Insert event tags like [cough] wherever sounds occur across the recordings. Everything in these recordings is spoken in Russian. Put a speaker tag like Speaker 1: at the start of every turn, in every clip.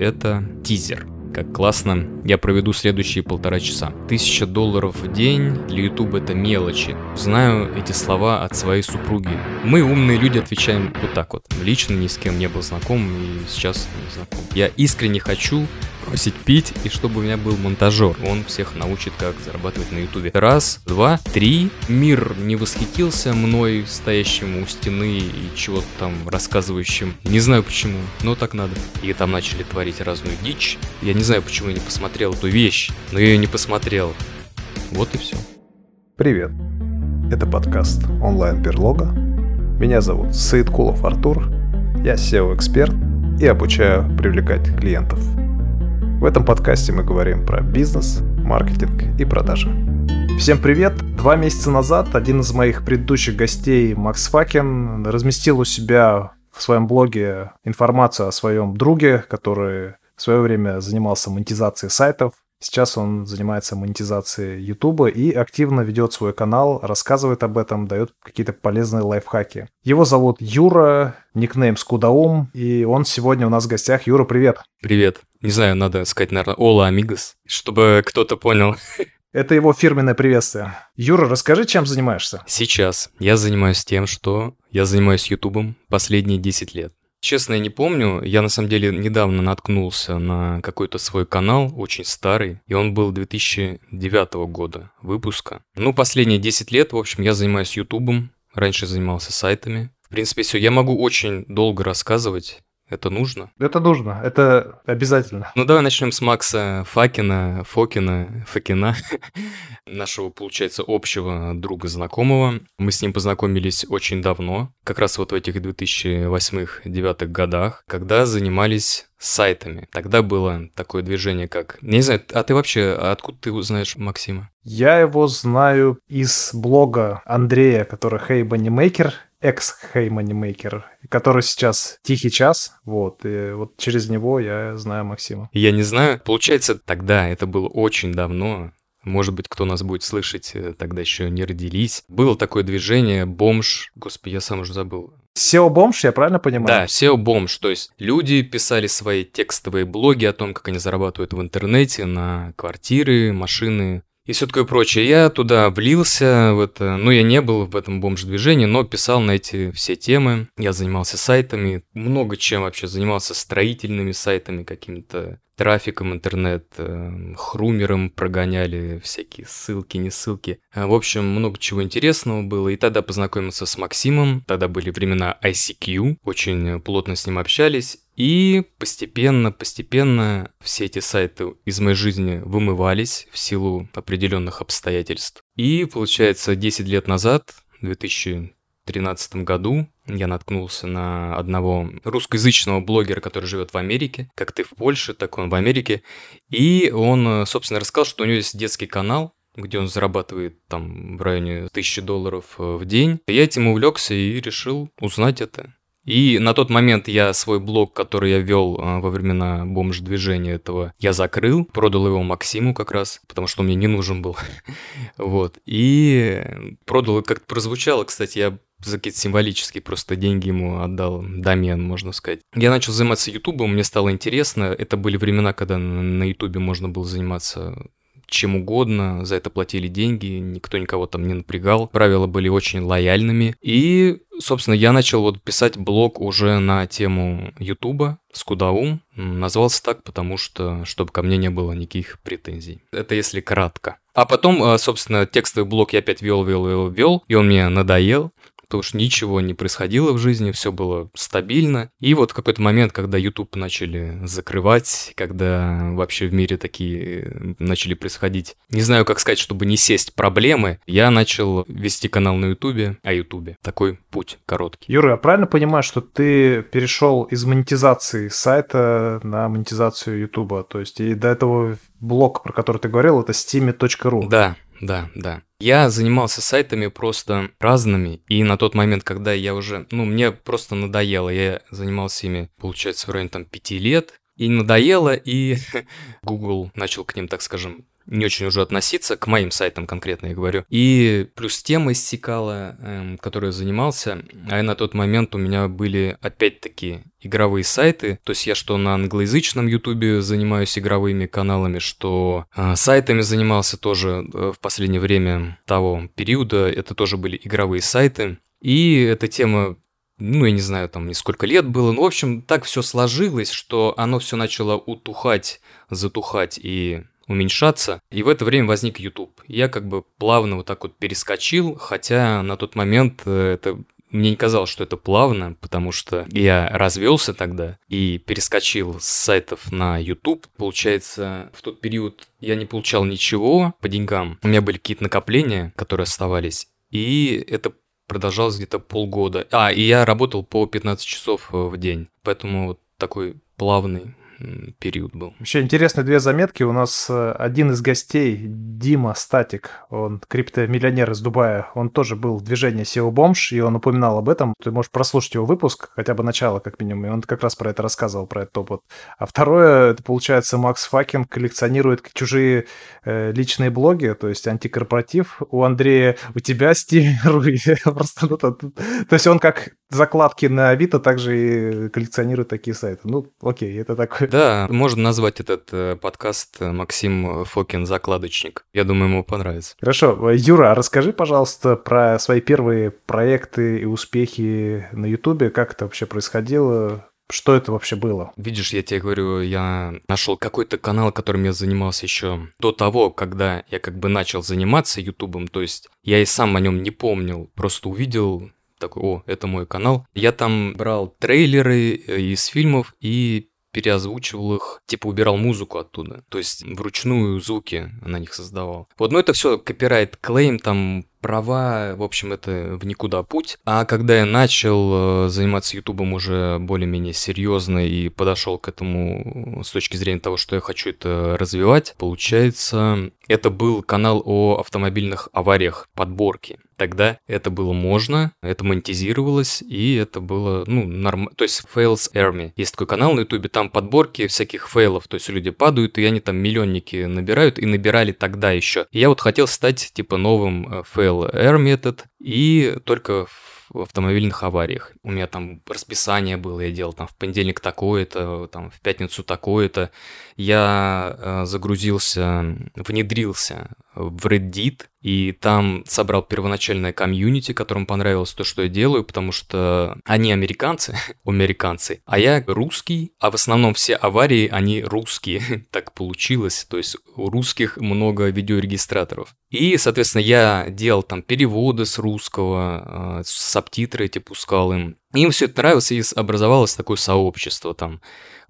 Speaker 1: это тизер как классно я проведу следующие полтора часа. Тысяча долларов в день для YouTube это мелочи. Знаю эти слова от своей супруги. Мы, умные люди, отвечаем вот так вот. Лично ни с кем не был знаком и сейчас не знаком. Я искренне хочу бросить пить, и чтобы у меня был монтажер. Он всех научит, как зарабатывать на ютубе. Раз, два, три. Мир не восхитился мной, стоящим у стены и чего-то там рассказывающим. Не знаю почему, но так надо. И там начали творить разную дичь. Я не знаю, почему я не посмотрел эту вещь, но я ее не посмотрел. Вот и все.
Speaker 2: Привет. Это подкаст онлайн-берлога. Меня зовут Саидкулов Артур. Я SEO-эксперт и обучаю привлекать клиентов – в этом подкасте мы говорим про бизнес, маркетинг и продажи. Всем привет! Два месяца назад один из моих предыдущих гостей, Макс Факин, разместил у себя в своем блоге информацию о своем друге, который в свое время занимался монетизацией сайтов, Сейчас он занимается монетизацией YouTube и активно ведет свой канал, рассказывает об этом, дает какие-то полезные лайфхаки. Его зовут Юра, никнейм Скудаум, и он сегодня у нас в гостях. Юра, привет.
Speaker 1: Привет. Не знаю, надо сказать, наверное, Ола Амигос, чтобы кто-то понял. [laughs]
Speaker 2: Это его фирменное приветствие. Юра, расскажи, чем занимаешься?
Speaker 1: Сейчас я занимаюсь тем, что я занимаюсь Ютубом последние 10 лет. Честно, я не помню. Я на самом деле недавно наткнулся на какой-то свой канал, очень старый, и он был 2009 года выпуска. Ну, последние 10 лет, в общем, я занимаюсь Ютубом. Раньше занимался сайтами. В принципе, все. Я могу очень долго рассказывать это нужно?
Speaker 2: Это нужно, это обязательно.
Speaker 1: Ну давай начнем с Макса Факина, Фокина, Факина, [laughs] нашего, получается, общего друга знакомого. Мы с ним познакомились очень давно, как раз вот в этих 2008-2009 годах, когда занимались сайтами. Тогда было такое движение, как... Не знаю, а ты вообще, откуда ты знаешь Максима?
Speaker 2: Я его знаю из блога Андрея, который Hey Bunny Maker Moneymaker, который сейчас Тихий час, вот, и вот через него я знаю Максима.
Speaker 1: Я не знаю, получается, тогда, это было очень давно, может быть, кто нас будет слышать, э, тогда еще не родились. Было такое движение «Бомж», господи, я сам уже забыл.
Speaker 2: SEO-бомж, я правильно понимаю?
Speaker 1: Да, SEO-бомж, то есть люди писали свои текстовые блоги о том, как они зарабатывают в интернете на квартиры, машины, и все такое прочее. Я туда влился в это, ну, я не был в этом бомж-движении, но писал на эти все темы. Я занимался сайтами, много чем вообще занимался, строительными сайтами, какими-то трафиком интернет, э, хрумером прогоняли всякие ссылки, не ссылки. А, в общем, много чего интересного было. И тогда познакомился с Максимом. Тогда были времена ICQ. Очень плотно с ним общались. И постепенно, постепенно все эти сайты из моей жизни вымывались в силу определенных обстоятельств. И получается, 10 лет назад, в 2013 году, я наткнулся на одного русскоязычного блогера, который живет в Америке, как ты в Польше, так он в Америке. И он, собственно, рассказал, что у него есть детский канал, где он зарабатывает там в районе тысячи долларов в день. Я этим увлекся и решил узнать это. И на тот момент я свой блог, который я вел а, во времена бомж-движения этого, я закрыл, продал его Максиму как раз, потому что он мне не нужен был. [laughs] вот. И продал, как прозвучало, кстати, я за какие-то символические просто деньги ему отдал, домен, можно сказать. Я начал заниматься ютубом, мне стало интересно. Это были времена, когда на ютубе можно было заниматься чем угодно, за это платили деньги, никто никого там не напрягал, правила были очень лояльными. И, собственно, я начал вот писать блог уже на тему Ютуба, Скудаум. Назвался так, потому что, чтобы ко мне не было никаких претензий. Это если кратко. А потом, а, собственно, текстовый блог я опять вел, вел, вел, вел, и он мне надоел потому что ничего не происходило в жизни, все было стабильно. И вот в какой-то момент, когда YouTube начали закрывать, когда вообще в мире такие э, начали происходить, не знаю, как сказать, чтобы не сесть проблемы, я начал вести канал на YouTube, о YouTube. Такой путь короткий.
Speaker 2: Юра, я правильно понимаю, что ты перешел из монетизации сайта на монетизацию YouTube? То есть и до этого блог, про который ты говорил, это steamy.ru.
Speaker 1: Да, да, да. Я занимался сайтами просто разными, и на тот момент, когда я уже, ну, мне просто надоело, я занимался ими, получается, в районе там пяти лет, и надоело, и [laughs] Google начал к ним, так скажем, не очень уже относиться, к моим сайтам конкретно я говорю. И плюс тема иссякала, эм, которой я занимался, а на тот момент у меня были опять-таки игровые сайты, то есть я что на англоязычном ютубе занимаюсь игровыми каналами, что э, сайтами занимался тоже э, в последнее время того периода, это тоже были игровые сайты. И эта тема ну, я не знаю, там, не сколько лет было, ну, в общем, так все сложилось, что оно все начало утухать, затухать и уменьшаться. И в это время возник YouTube. Я как бы плавно вот так вот перескочил, хотя на тот момент э, это мне не казалось, что это плавно, потому что я развелся тогда и перескочил с сайтов на YouTube. Получается, в тот период я не получал ничего по деньгам. У меня были какие-то накопления, которые оставались. И это продолжалось где-то полгода. А, и я работал по 15 часов э, в день. Поэтому вот такой плавный период был.
Speaker 2: Еще интересные две заметки. У нас э, один из гостей, Дима Статик, он криптомиллионер из Дубая, он тоже был в движении SEO Бомж, и он упоминал об этом. Ты можешь прослушать его выпуск, хотя бы начало, как минимум, и он как раз про это рассказывал, про этот опыт. А второе, это получается, Макс Факин коллекционирует чужие э, личные блоги, то есть антикорпоратив. У Андрея, у тебя [laughs] стимер, просто, ну, то, то есть он как закладки на Авито также и коллекционирует такие сайты. Ну, окей, это такой
Speaker 1: да, можно назвать этот э, подкаст э, Максим Фокин «Закладочник». Я думаю, ему понравится.
Speaker 2: Хорошо. Юра, а расскажи, пожалуйста, про свои первые проекты и успехи на Ютубе. Как это вообще происходило? Что это вообще было?
Speaker 1: Видишь, я тебе говорю, я нашел какой-то канал, которым я занимался еще до того, когда я как бы начал заниматься Ютубом. То есть я и сам о нем не помнил, просто увидел такой, о, это мой канал. Я там брал трейлеры э, из фильмов и переозвучивал их, типа убирал музыку оттуда. То есть вручную звуки на них создавал. Вот, но это все копирайт клейм, там права, в общем, это в никуда путь. А когда я начал э, заниматься Ютубом уже более-менее серьезно и подошел к этому с точки зрения того, что я хочу это развивать, получается, это был канал о автомобильных авариях, подборки. Тогда это было можно, это монетизировалось, и это было, ну, норм... То есть FailArmy. Есть такой канал на ютубе, там подборки всяких фейлов, то есть люди падают, и они там миллионники набирают, и набирали тогда еще. И я вот хотел стать, типа, новым FailArmy, вот, и только в автомобильных авариях. У меня там расписание было, я делал там в понедельник такое-то, там в пятницу такое-то. Я э, загрузился, внедрился в Reddit, и там собрал первоначальное комьюнити, которым понравилось то, что я делаю, потому что они американцы, [laughs] американцы, а я русский, а в основном все аварии, они русские, [laughs] так получилось, то есть у русских много видеорегистраторов. И, соответственно, я делал там переводы с русского, э, субтитры эти пускал им, им все это нравилось, и образовалось такое сообщество там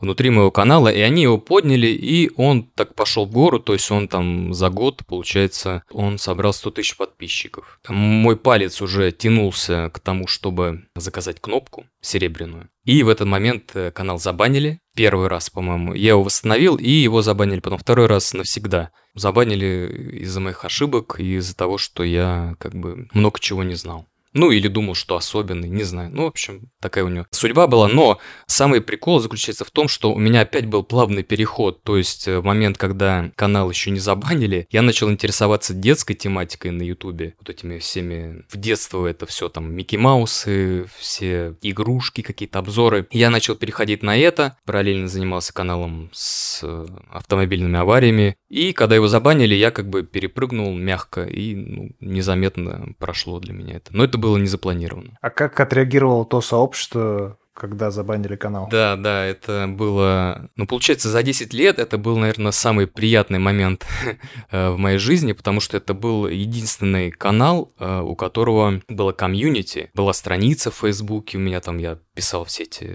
Speaker 1: внутри моего канала, и они его подняли, и он так пошел в гору, то есть он там за год, получается, он собрал 100 тысяч подписчиков. Мой палец уже тянулся к тому, чтобы заказать кнопку серебряную. И в этот момент э, канал забанили. Первый раз, по-моему, я его восстановил, и его забанили потом второй раз навсегда. Забанили из-за моих ошибок и из-за того, что я как бы много чего не знал. Ну, или думал, что особенный, не знаю. Ну, в общем, такая у него судьба была. Но самый прикол заключается в том, что у меня опять был плавный переход. То есть, э, в момент, когда канал еще не забанили, я начал интересоваться детской тематикой на Ютубе. Вот этими всеми... В детство это все там Микки Маусы, все игрушки, какие-то обзоры. Я начал переходить на это. Параллельно занимался каналом с э, автомобильными авариями. И когда его забанили, я как бы перепрыгнул мягко и ну, незаметно прошло для меня это. Но это было не запланировано.
Speaker 2: А как отреагировало то сообщество, когда забанили канал.
Speaker 1: Да, да, это было... Ну, получается, за 10 лет это был, наверное, самый приятный момент [laughs] э, в моей жизни, потому что это был единственный канал, э, у которого было комьюнити, была страница в Фейсбуке, у меня там я писал все эти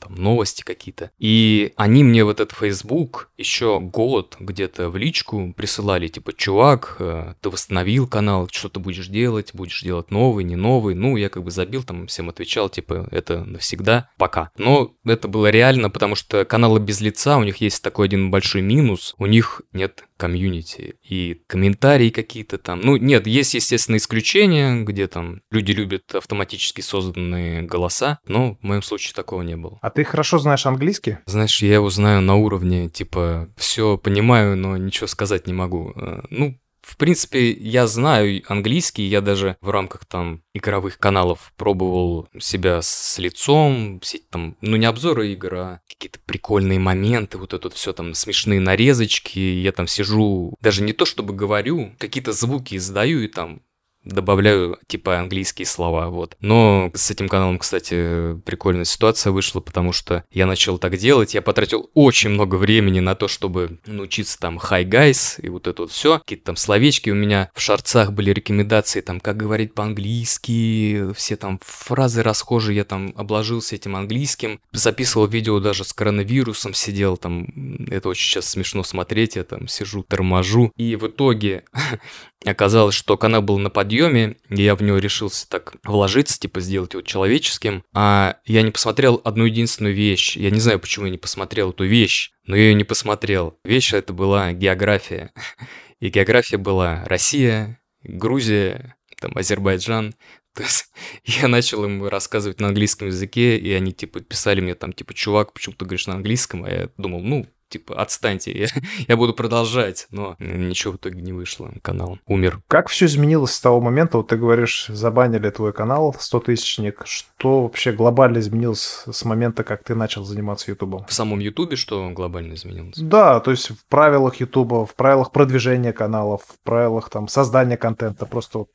Speaker 1: там, новости какие-то. И они мне вот этот Facebook еще год где-то в личку присылали, типа, чувак, э, ты восстановил канал, что ты будешь делать, будешь делать новый, не новый. Ну, я как бы забил, там всем отвечал, типа, это навсегда. Лица пока. Но это было реально, потому что каналы без лица, у них есть такой один большой минус, у них нет комьюнити и комментарии какие-то там. Ну, нет, есть, естественно, исключения, где там люди любят автоматически созданные голоса, но в моем случае такого не было.
Speaker 2: А ты хорошо знаешь английский?
Speaker 1: Знаешь, я его знаю на уровне, типа, все понимаю, но ничего сказать не могу. Э, ну, в принципе, я знаю английский, я даже в рамках там игровых каналов пробовал себя с лицом, все там, ну не обзоры игр, а какие-то прикольные моменты, вот это все там смешные нарезочки, я там сижу, даже не то чтобы говорю, какие-то звуки издаю и там добавляю типа английские слова, вот. Но с этим каналом, кстати, прикольная ситуация вышла, потому что я начал так делать, я потратил очень много времени на то, чтобы научиться там hi guys и вот это вот все, какие-то там словечки у меня в шарцах были рекомендации, там, как говорить по-английски, все там фразы расхожие, я там обложился этим английским, записывал видео даже с коронавирусом, сидел там, это очень сейчас смешно смотреть, я там сижу, торможу, и в итоге [laughs] Оказалось, что канал был на подъеме, и я в него решился так вложиться, типа сделать его человеческим, а я не посмотрел одну единственную вещь. Я не знаю, почему я не посмотрел эту вещь, но я ее не посмотрел. Вещь это была география. [laughs] И география была Россия, Грузия, там Азербайджан. [laughs] То есть я начал им рассказывать на английском языке, и они типа писали мне там, типа, чувак, почему ты говоришь на английском? А я думал, ну, типа, отстаньте, я, [laughs] я буду продолжать, но ничего в итоге не вышло, канал умер.
Speaker 2: Как все изменилось с того момента, вот ты говоришь, забанили твой канал, 100 тысячник, что вообще глобально изменилось с момента, как ты начал заниматься ютубом?
Speaker 1: В самом ютубе что глобально изменилось?
Speaker 2: Да, то есть в правилах ютуба, в правилах продвижения каналов, в правилах там создания контента, просто вот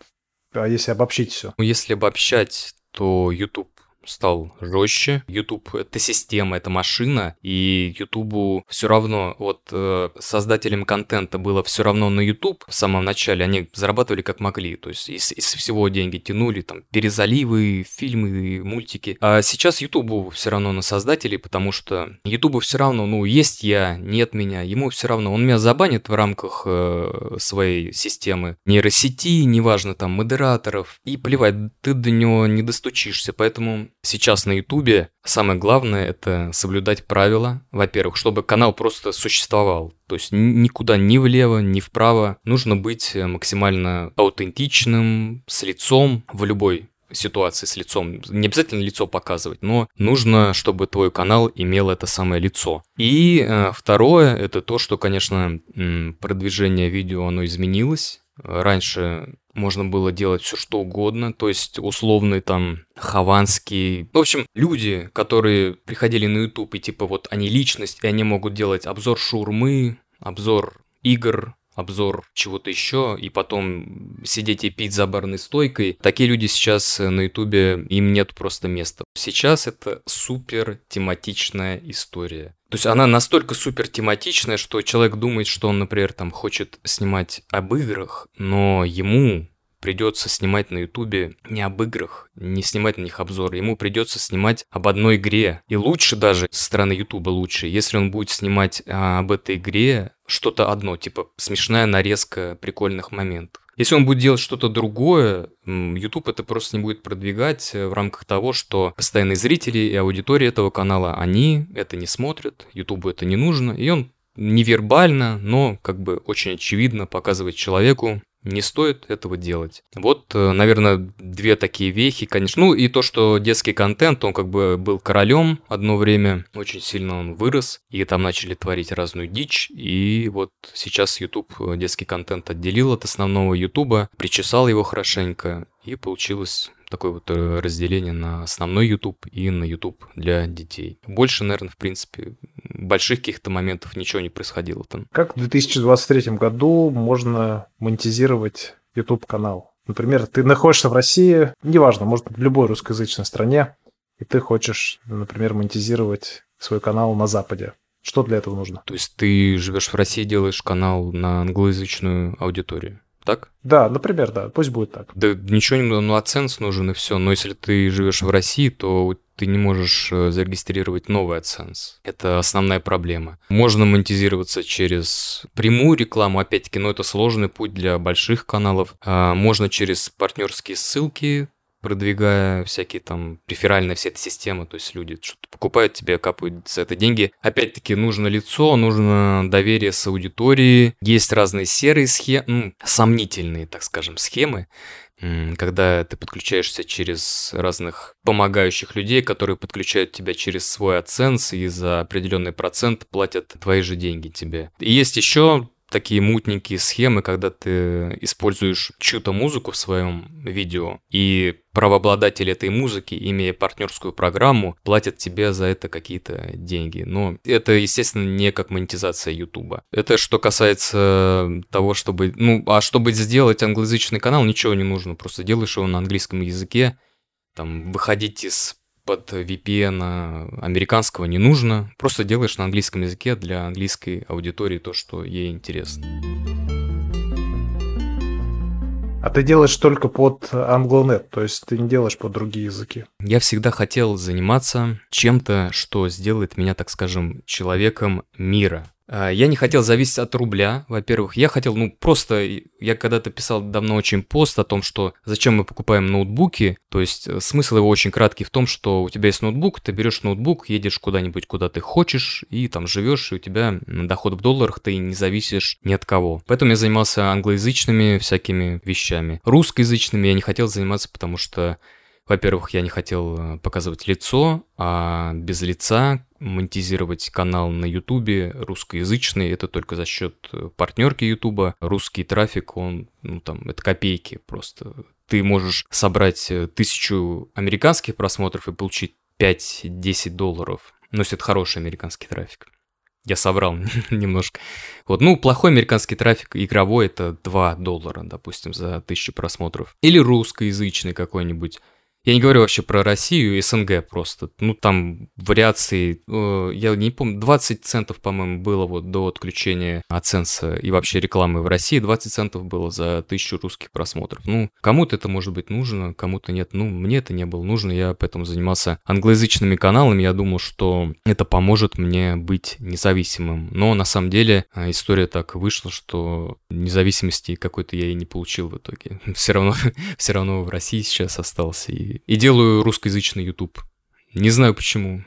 Speaker 2: а если обобщить все?
Speaker 1: Ну, если обобщать, то YouTube стал жестче. YouTube — это система, это машина, и YouTube все равно, вот э, создателям контента было все равно на YouTube в самом начале, они зарабатывали как могли, то есть из, из всего деньги тянули, там, перезаливы, фильмы, мультики. А сейчас YouTube все равно на создателей, потому что YouTube все равно, ну, есть я, нет меня, ему все равно, он меня забанит в рамках э, своей системы нейросети, неважно, там, модераторов, и плевать, ты до него не достучишься, поэтому сейчас на Ютубе самое главное это соблюдать правила. Во-первых, чтобы канал просто существовал. То есть никуда ни влево, ни вправо. Нужно быть максимально аутентичным, с лицом в любой ситуации с лицом. Не обязательно лицо показывать, но нужно, чтобы твой канал имел это самое лицо. И э, второе, это то, что, конечно, продвижение видео, оно изменилось. Раньше можно было делать все что угодно, то есть условный там хованский. В общем, люди, которые приходили на YouTube и типа вот они личность, и они могут делать обзор шурмы, обзор игр, обзор чего-то еще, и потом сидеть и пить за барной стойкой. Такие люди сейчас на ютубе, им нет просто места. Сейчас это супер тематичная история. То есть она настолько супер тематичная, что человек думает, что он, например, там хочет снимать об играх, но ему придется снимать на Ютубе не об играх, не снимать на них обзоры. Ему придется снимать об одной игре. И лучше даже, со стороны Ютуба лучше, если он будет снимать а, об этой игре что-то одно, типа смешная нарезка прикольных моментов. Если он будет делать что-то другое, YouTube это просто не будет продвигать э, в рамках того, что постоянные зрители и аудитория этого канала, они это не смотрят, YouTube это не нужно, и он невербально, но как бы очень очевидно показывает человеку, не стоит этого делать. Вот, э, наверное, две такие вехи, конечно. Ну и то, что детский контент, он как бы был королем одно время, очень сильно он вырос, и там начали творить разную дичь, и вот сейчас YouTube э, детский контент отделил от основного YouTube, причесал его хорошенько, и получилось такое вот э, разделение на основной YouTube и на YouTube для детей. Больше, наверное, в принципе, больших каких-то моментов ничего не происходило там.
Speaker 2: Как в 2023 году можно монетизировать YouTube-канал? Например, ты находишься в России, неважно, может быть, в любой русскоязычной стране, и ты хочешь, например, монетизировать свой канал на Западе. Что для этого нужно?
Speaker 1: То есть ты живешь в России, делаешь канал на англоязычную аудиторию? Так?
Speaker 2: Да, например, да, пусть будет так.
Speaker 1: Да ничего не нужно, ну AdSense нужен и все. Но если ты живешь в России, то ты не можешь э, зарегистрировать новый AdSense. Это основная проблема. Можно монетизироваться через прямую рекламу, опять-таки, но это сложный путь для больших каналов. А, можно через партнерские ссылки, продвигая всякие там реферальные все эти системы, то есть люди что-то покупают тебе, капают за это деньги. Опять-таки нужно лицо, нужно доверие с аудиторией, есть разные серые схемы, ну, сомнительные, так скажем, схемы, когда ты подключаешься через разных помогающих людей, которые подключают тебя через свой AdSense и за определенный процент платят твои же деньги тебе. И есть еще такие мутненькие схемы, когда ты используешь чью-то музыку в своем видео, и правообладатель этой музыки, имея партнерскую программу, платят тебе за это какие-то деньги. Но это, естественно, не как монетизация Ютуба. Это что касается того, чтобы... Ну, а чтобы сделать англоязычный канал, ничего не нужно. Просто делаешь его на английском языке, там, выходить из под VPN американского не нужно. Просто делаешь на английском языке для английской аудитории то, что ей интересно.
Speaker 2: А ты делаешь только под AngloNet, то есть ты не делаешь под другие языки?
Speaker 1: Я всегда хотел заниматься чем-то, что сделает меня, так скажем, человеком мира. А, я не хотел зависеть от рубля, во-первых. Я хотел, ну, просто... Я когда-то писал давно очень пост о том, что зачем мы покупаем ноутбуки. То есть э, смысл его очень краткий в том, что у тебя есть ноутбук, ты берешь ноутбук, едешь куда-нибудь, куда ты хочешь, и там живешь, и у тебя доход в долларах, ты не зависишь ни от кого. Поэтому я занимался англоязычными всякими вещами. Русскоязычными я не хотел заниматься, потому что во-первых, я не хотел э, показывать лицо, а без лица монетизировать канал на Ютубе русскоязычный, это только за счет э, партнерки Ютуба. Русский трафик, он, ну там, это копейки просто. Ты можешь собрать э, тысячу американских просмотров и получить 5-10 долларов. Но если это хороший американский трафик. Я соврал [laughs] немножко. Вот, ну, плохой американский трафик игровой это 2 доллара, допустим, за тысячу просмотров. Или русскоязычный какой-нибудь я не говорю вообще про Россию, СНГ просто. Ну, там вариации, э, я не помню, 20 центов, по-моему, было вот до отключения Аценса и вообще рекламы в России. 20 центов было за тысячу русских просмотров. Ну, кому-то это может быть нужно, кому-то нет. Ну, мне это не было нужно, я поэтому занимался англоязычными каналами. Я думал, что это поможет мне быть независимым. Но на самом деле э, история так вышла, что независимости какой-то я и не получил в итоге. [laughs] Все равно, [laughs] все равно в России сейчас остался и и, делаю русскоязычный YouTube. Не знаю почему,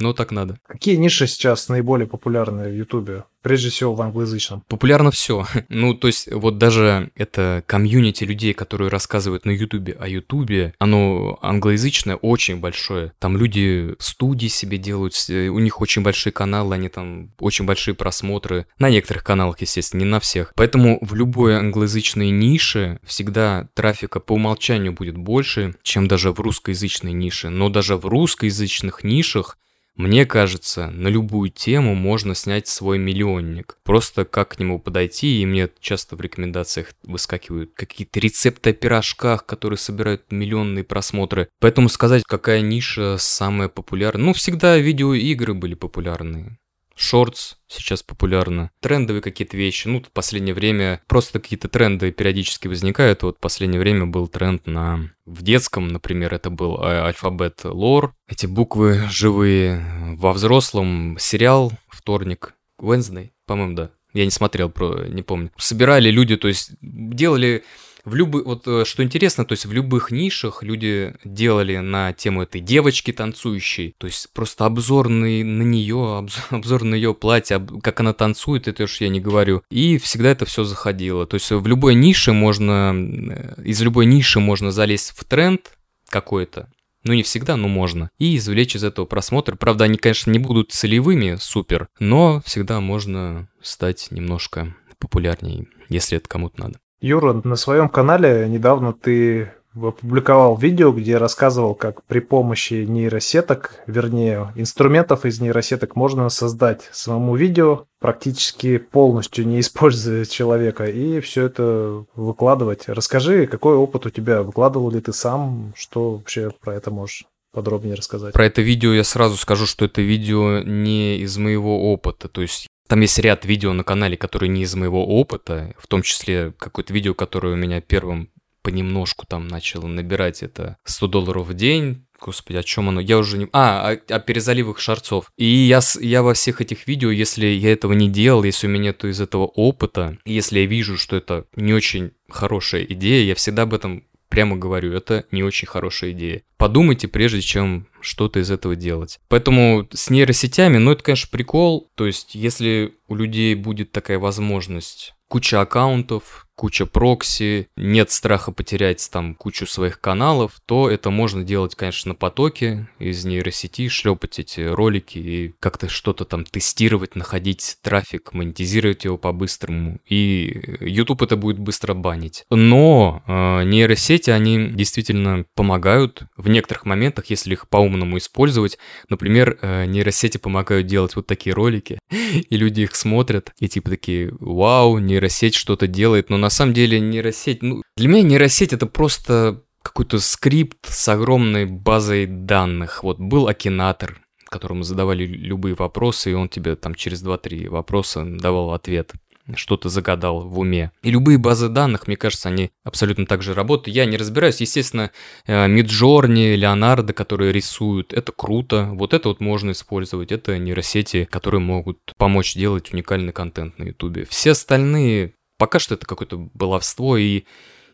Speaker 1: но так надо.
Speaker 2: Какие ниши сейчас наиболее популярны в Ютубе? Прежде всего в англоязычном.
Speaker 1: Популярно все. [laughs] Ну, то есть, вот даже это комьюнити людей, которые рассказывают на Ютубе о Ютубе, оно англоязычное очень большое. Там люди студии себе делают, у них очень большие каналы, они там очень большие просмотры. На некоторых каналах, естественно, не на всех. Поэтому в любой англоязычной нише всегда трафика по умолчанию будет больше, чем даже в русскоязычной нише. Но даже в русскоязычных нишах мне кажется, на любую тему можно снять свой миллионник. Просто как к нему подойти, и мне часто в рекомендациях выскакивают какие-то рецепты о пирожках, которые собирают миллионные просмотры. Поэтому сказать, какая ниша самая популярная, ну, всегда видеоигры были популярные. Шортс сейчас популярно. Трендовые какие-то вещи. Ну, в последнее время просто какие-то тренды периодически возникают. Вот в последнее время был тренд на... В детском, например, это был а, алфабет лор. Эти буквы живые. Во взрослом сериал «Вторник». Wednesday, по-моему, да. Я не смотрел, про, не помню. Собирали люди, то есть делали в любых, вот э, что интересно, то есть в любых нишах люди делали на тему этой девочки танцующей, то есть просто обзор на, нее, обзор, [laughs] обзор на ее платье, как она танцует, это уж я не говорю. И всегда это все заходило. То есть в любой нише можно, э, из любой ниши можно залезть в тренд какой-то, ну, не всегда, но можно. И извлечь из этого просмотр. Правда, они, конечно, не будут целевыми, супер, но всегда можно стать немножко популярнее, если это кому-то надо.
Speaker 2: Юра, на своем канале недавно ты опубликовал видео, где рассказывал, как при помощи нейросеток, вернее, инструментов из нейросеток можно создать самому видео, практически полностью не используя человека, и все это выкладывать. Расскажи, какой опыт у тебя? Выкладывал ли ты сам? Что вообще про это можешь подробнее рассказать?
Speaker 1: Про это видео я сразу скажу, что это видео не из моего опыта. То есть там есть ряд видео на канале, которые не из моего опыта, в том числе какое-то видео, которое у меня первым понемножку там начало набирать, это 100 долларов в день, Господи, о чем оно? Я уже не... А, о, о перезаливах шарцов. И я, я во всех этих видео, если я этого не делал, если у меня нет из этого опыта, если я вижу, что это не очень хорошая идея, я всегда об этом прямо говорю, это не очень хорошая идея. Подумайте, прежде чем что-то из этого делать. Поэтому с нейросетями, ну это, конечно, прикол. То есть, если у людей будет такая возможность куча аккаунтов, куча прокси, нет страха потерять там кучу своих каналов, то это можно делать, конечно, на потоке из нейросети, шлепать эти ролики и как-то что-то там тестировать, находить трафик, монетизировать его по-быстрому. И YouTube это будет быстро банить. Но э, нейросети, они действительно помогают в некоторых моментах, если их по-умному использовать. Например, э, нейросети помогают делать вот такие ролики, [laughs] и люди их смотрят, и типа такие, вау, нейросеть что-то делает, но на самом деле нейросеть... Ну, для меня нейросеть это просто какой-то скрипт с огромной базой данных. Вот был Акинатор, которому задавали любые вопросы, и он тебе там через 2-3 вопроса давал ответ что-то загадал в уме. И любые базы данных, мне кажется, они абсолютно так же работают. Я не разбираюсь. Естественно, Миджорни, Леонардо, которые рисуют, это круто. Вот это вот можно использовать. Это нейросети, которые могут помочь делать уникальный контент на Ютубе. Все остальные Пока что это какое-то баловство, и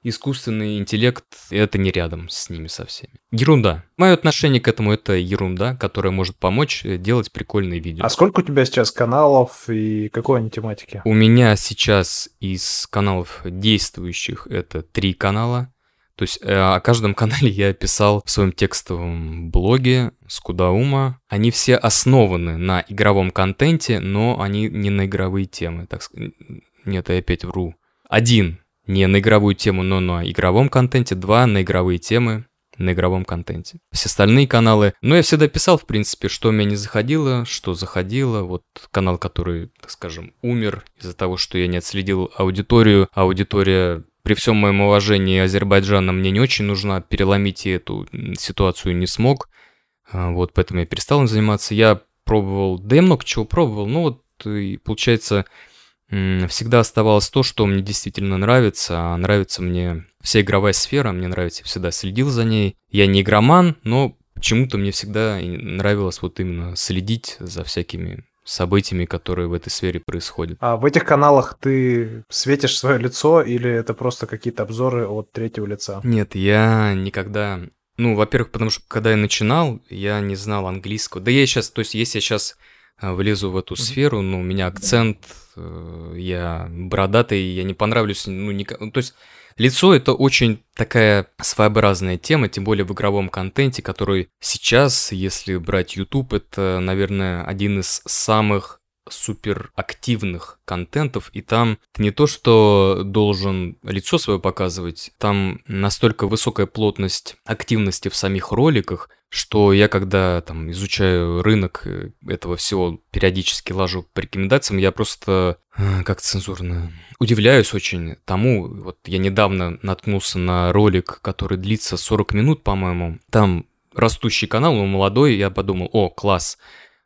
Speaker 1: искусственный интеллект — это не рядом с ними со всеми. Ерунда. Мое отношение к этому — это ерунда, которая может помочь э, делать прикольные видео.
Speaker 2: А сколько у тебя сейчас каналов и какой они тематики?
Speaker 1: У меня сейчас из каналов действующих это три канала. То есть э, о каждом [laughs] канале я писал в своем текстовом блоге Скудаума. Они все основаны на игровом контенте, но они не на игровые темы. Так нет, я опять вру. Один не на игровую тему, но на игровом контенте. Два на игровые темы на игровом контенте. Все остальные каналы, ну, я всегда писал, в принципе, что меня не заходило, что заходило. Вот канал, который, так скажем, умер из-за того, что я не отследил аудиторию. Аудитория при всем моем уважении Азербайджана мне не очень нужна, переломить эту ситуацию не смог. А, вот, поэтому я перестал им заниматься. Я пробовал, да я много чего пробовал, ну вот, и получается, всегда оставалось то, что мне действительно нравится, а нравится мне вся игровая сфера, мне нравится, я всегда следил за ней. Я не игроман, но почему-то мне всегда нравилось вот именно следить за всякими событиями, которые в этой сфере происходят.
Speaker 2: А в этих каналах ты светишь свое лицо или это просто какие-то обзоры от третьего лица?
Speaker 1: Нет, я никогда... Ну, во-первых, потому что когда я начинал, я не знал английского. Да я сейчас, то есть если я сейчас влезу в эту сферу, ну, у меня акцент, э, я бородатый, я не понравлюсь, ну, никак, ну, то есть лицо это очень такая своеобразная тема, тем более в игровом контенте, который сейчас, если брать YouTube, это, наверное, один из самых супер активных контентов, и там ты не то, что должен лицо свое показывать, там настолько высокая плотность активности в самих роликах, что я когда там изучаю рынок э, этого всего, периодически лажу по рекомендациям, я просто, э, как цензурно, удивляюсь очень тому, вот я недавно наткнулся на ролик, который длится 40 минут, по-моему, там растущий канал, он молодой, я подумал, о, класс,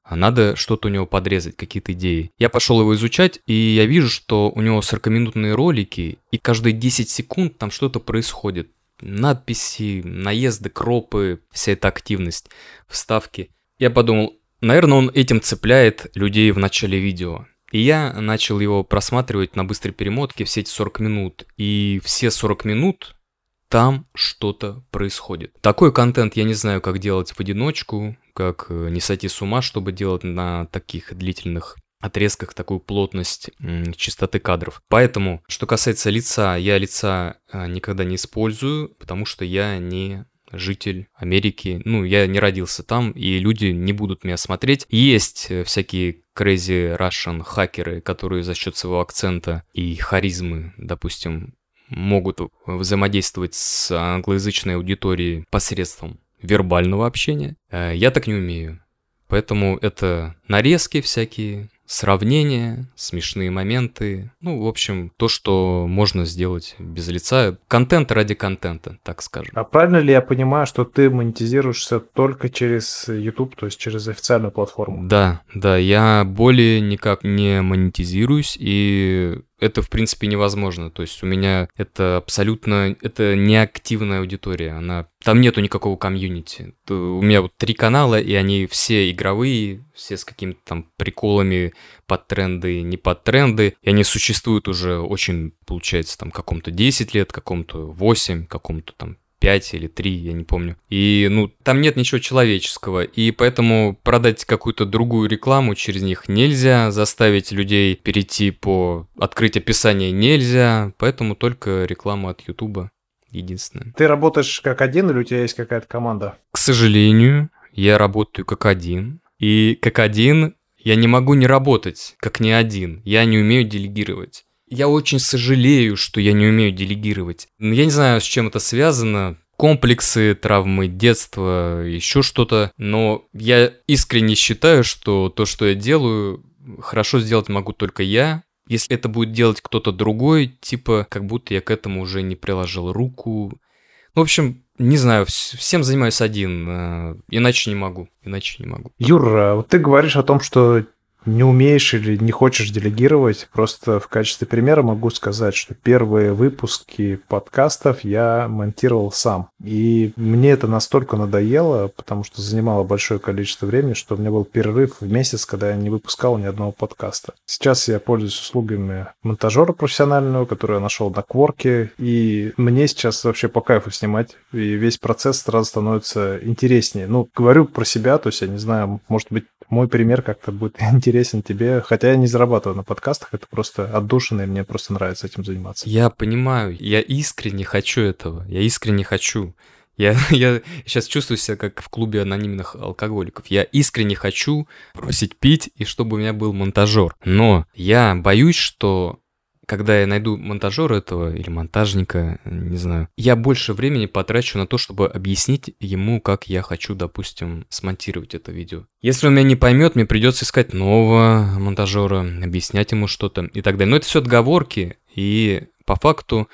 Speaker 1: а надо что-то у него подрезать, какие-то идеи. Я пошел его изучать, и я вижу, что у него 40-минутные ролики, и каждые 10 секунд там что-то происходит надписи, наезды, кропы, вся эта активность, вставки. Я подумал, наверное, он этим цепляет людей в начале видео. И я начал его просматривать на быстрой перемотке все эти 40 минут. И все 40 минут там что-то происходит. Такой контент я не знаю, как делать в одиночку, как э, не сойти с ума, чтобы делать на таких длительных отрезках такую плотность частоты кадров. Поэтому, что касается лица, я лица а, никогда не использую, потому что я не житель Америки. Ну, я не родился там, и люди не будут меня смотреть. Есть э, всякие crazy Russian хакеры, которые за счет своего акцента и харизмы, допустим, могут взаимодействовать с англоязычной аудиторией посредством вербального общения. Э, я так не умею. Поэтому это нарезки всякие, сравнения, смешные моменты. Ну, в общем, то, что можно сделать без лица. Контент ради контента, так скажем.
Speaker 2: А правильно ли я понимаю, что ты монетизируешься только через YouTube, то есть через официальную платформу?
Speaker 1: Да, да, я более никак не монетизируюсь, и это, в принципе, невозможно. То есть у меня это абсолютно, это неактивная аудитория. Она, там нету никакого комьюнити. У меня вот три канала, и они все игровые, все с какими-то там приколами под тренды, не под тренды. И они существуют уже очень, получается, там каком-то 10 лет, каком-то 8, каком-то там 5 или 3, я не помню. И, ну, там нет ничего человеческого, и поэтому продать какую-то другую рекламу через них нельзя, заставить людей перейти по открыть описание нельзя, поэтому только реклама от Ютуба единственное.
Speaker 2: Ты работаешь как один или у тебя есть какая-то команда?
Speaker 1: К сожалению, я работаю как один. И как один я не могу не работать, как не один. Я не умею делегировать. Я очень сожалею, что я не умею делегировать. Я не знаю, с чем это связано. Комплексы, травмы детства, еще что-то. Но я искренне считаю, что то, что я делаю, хорошо сделать могу только я. Если это будет делать кто-то другой, типа, как будто я к этому уже не приложил руку. Ну, в общем, не знаю, всем занимаюсь один, э, иначе не могу, иначе не могу.
Speaker 2: Юра, вот ты говоришь о том, что не умеешь или не хочешь делегировать, просто в качестве примера могу сказать, что первые выпуски подкастов я монтировал сам. И мне это настолько надоело, потому что занимало большое количество времени, что у меня был перерыв в месяц, когда я не выпускал ни одного подкаста. Сейчас я пользуюсь услугами монтажера профессионального, который я нашел на Кворке, и мне сейчас вообще по кайфу снимать, и весь процесс сразу становится интереснее. Ну, говорю про себя, то есть я не знаю, может быть, мой пример как-то будет [laughs] интересен тебе. Хотя я не зарабатываю на подкастах, это просто отдушина, и мне просто нравится этим заниматься.
Speaker 1: Я понимаю, я искренне хочу этого, я искренне хочу. Я, [laughs] я сейчас чувствую себя как в клубе анонимных алкоголиков. Я искренне хочу бросить пить, и чтобы у меня был монтажер. Но я боюсь, что когда я найду монтажера этого или монтажника, не знаю, я больше времени потрачу на то, чтобы объяснить ему, как я хочу, допустим, смонтировать это видео. Если он меня не поймет, мне придется искать нового монтажера, объяснять ему что-то и так далее. Но это все отговорки, и по факту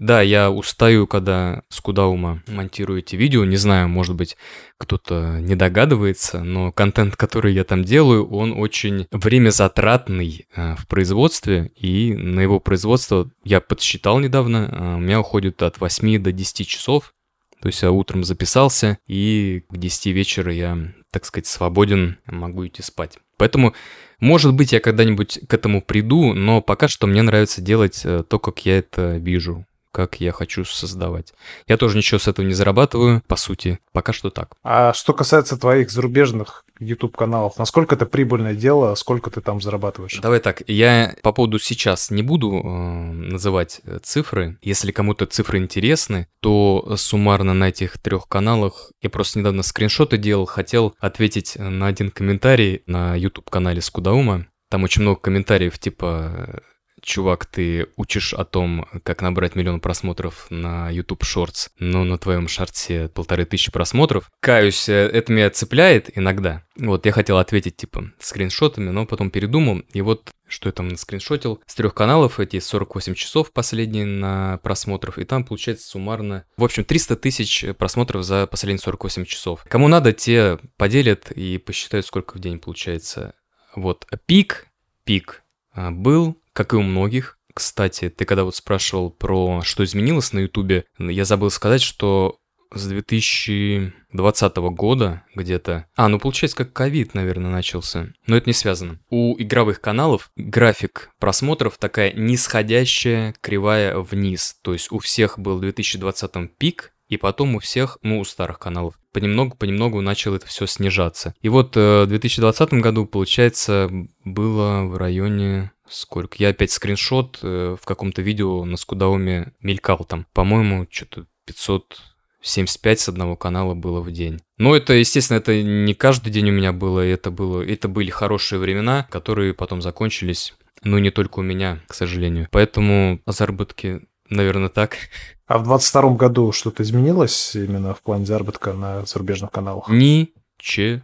Speaker 1: да, я устаю, когда с Кудаума монтирую эти видео. Не знаю, может быть, кто-то не догадывается, но контент, который я там делаю, он очень время затратный э, в производстве, и на его производство я подсчитал недавно, э, у меня уходит от 8 до 10 часов. То есть я утром записался, и к 10 вечера я, так сказать, свободен, могу идти спать. Поэтому, может быть, я когда-нибудь к этому приду, но пока что мне нравится делать э, то, как я это вижу как я хочу создавать. Я тоже ничего с этого не зарабатываю, по сути, пока что так.
Speaker 2: А что касается твоих зарубежных YouTube-каналов, насколько это прибыльное дело, сколько ты там зарабатываешь?
Speaker 1: Давай так, я по поводу сейчас не буду э, называть э, цифры. Если кому-то цифры интересны, то суммарно на этих трех каналах, я просто недавно скриншоты делал, хотел ответить на один комментарий на YouTube-канале Скудаума. Там очень много комментариев, типа чувак, ты учишь о том, как набрать миллион просмотров на YouTube Shorts, но на твоем шарте полторы тысячи просмотров. Каюсь, э, это меня цепляет иногда. Вот я хотел ответить типа скриншотами, но потом передумал. И вот что я там скриншотил. С трех каналов эти 48 часов последние на просмотров, и там получается суммарно, в общем, 300 тысяч просмотров за последние 48 часов. Кому надо, те поделят и посчитают, сколько в день получается. Вот пик, пик а, был как и у многих. Кстати, ты когда вот спрашивал про что изменилось на Ютубе, я забыл сказать, что с 2020 года где-то... А, ну получается, как ковид, наверное, начался. Но это не связано. У игровых каналов график просмотров такая нисходящая кривая вниз. То есть у всех был в 2020 пик, и потом у всех, ну, у старых каналов, понемногу-понемногу начало это все снижаться. И вот э, в 2020 году, получается, было в районе сколько. Я опять скриншот э, в каком-то видео на Скудауме мелькал там. По-моему, что-то 575 с одного канала было в день. Но это, естественно, это не каждый день у меня было, это было, это были хорошие времена, которые потом закончились. Ну, не только у меня, к сожалению. Поэтому заработки, наверное, так. [laughs]
Speaker 2: А в 22 году что-то изменилось именно в плане заработка на зарубежных каналах?
Speaker 1: Ничего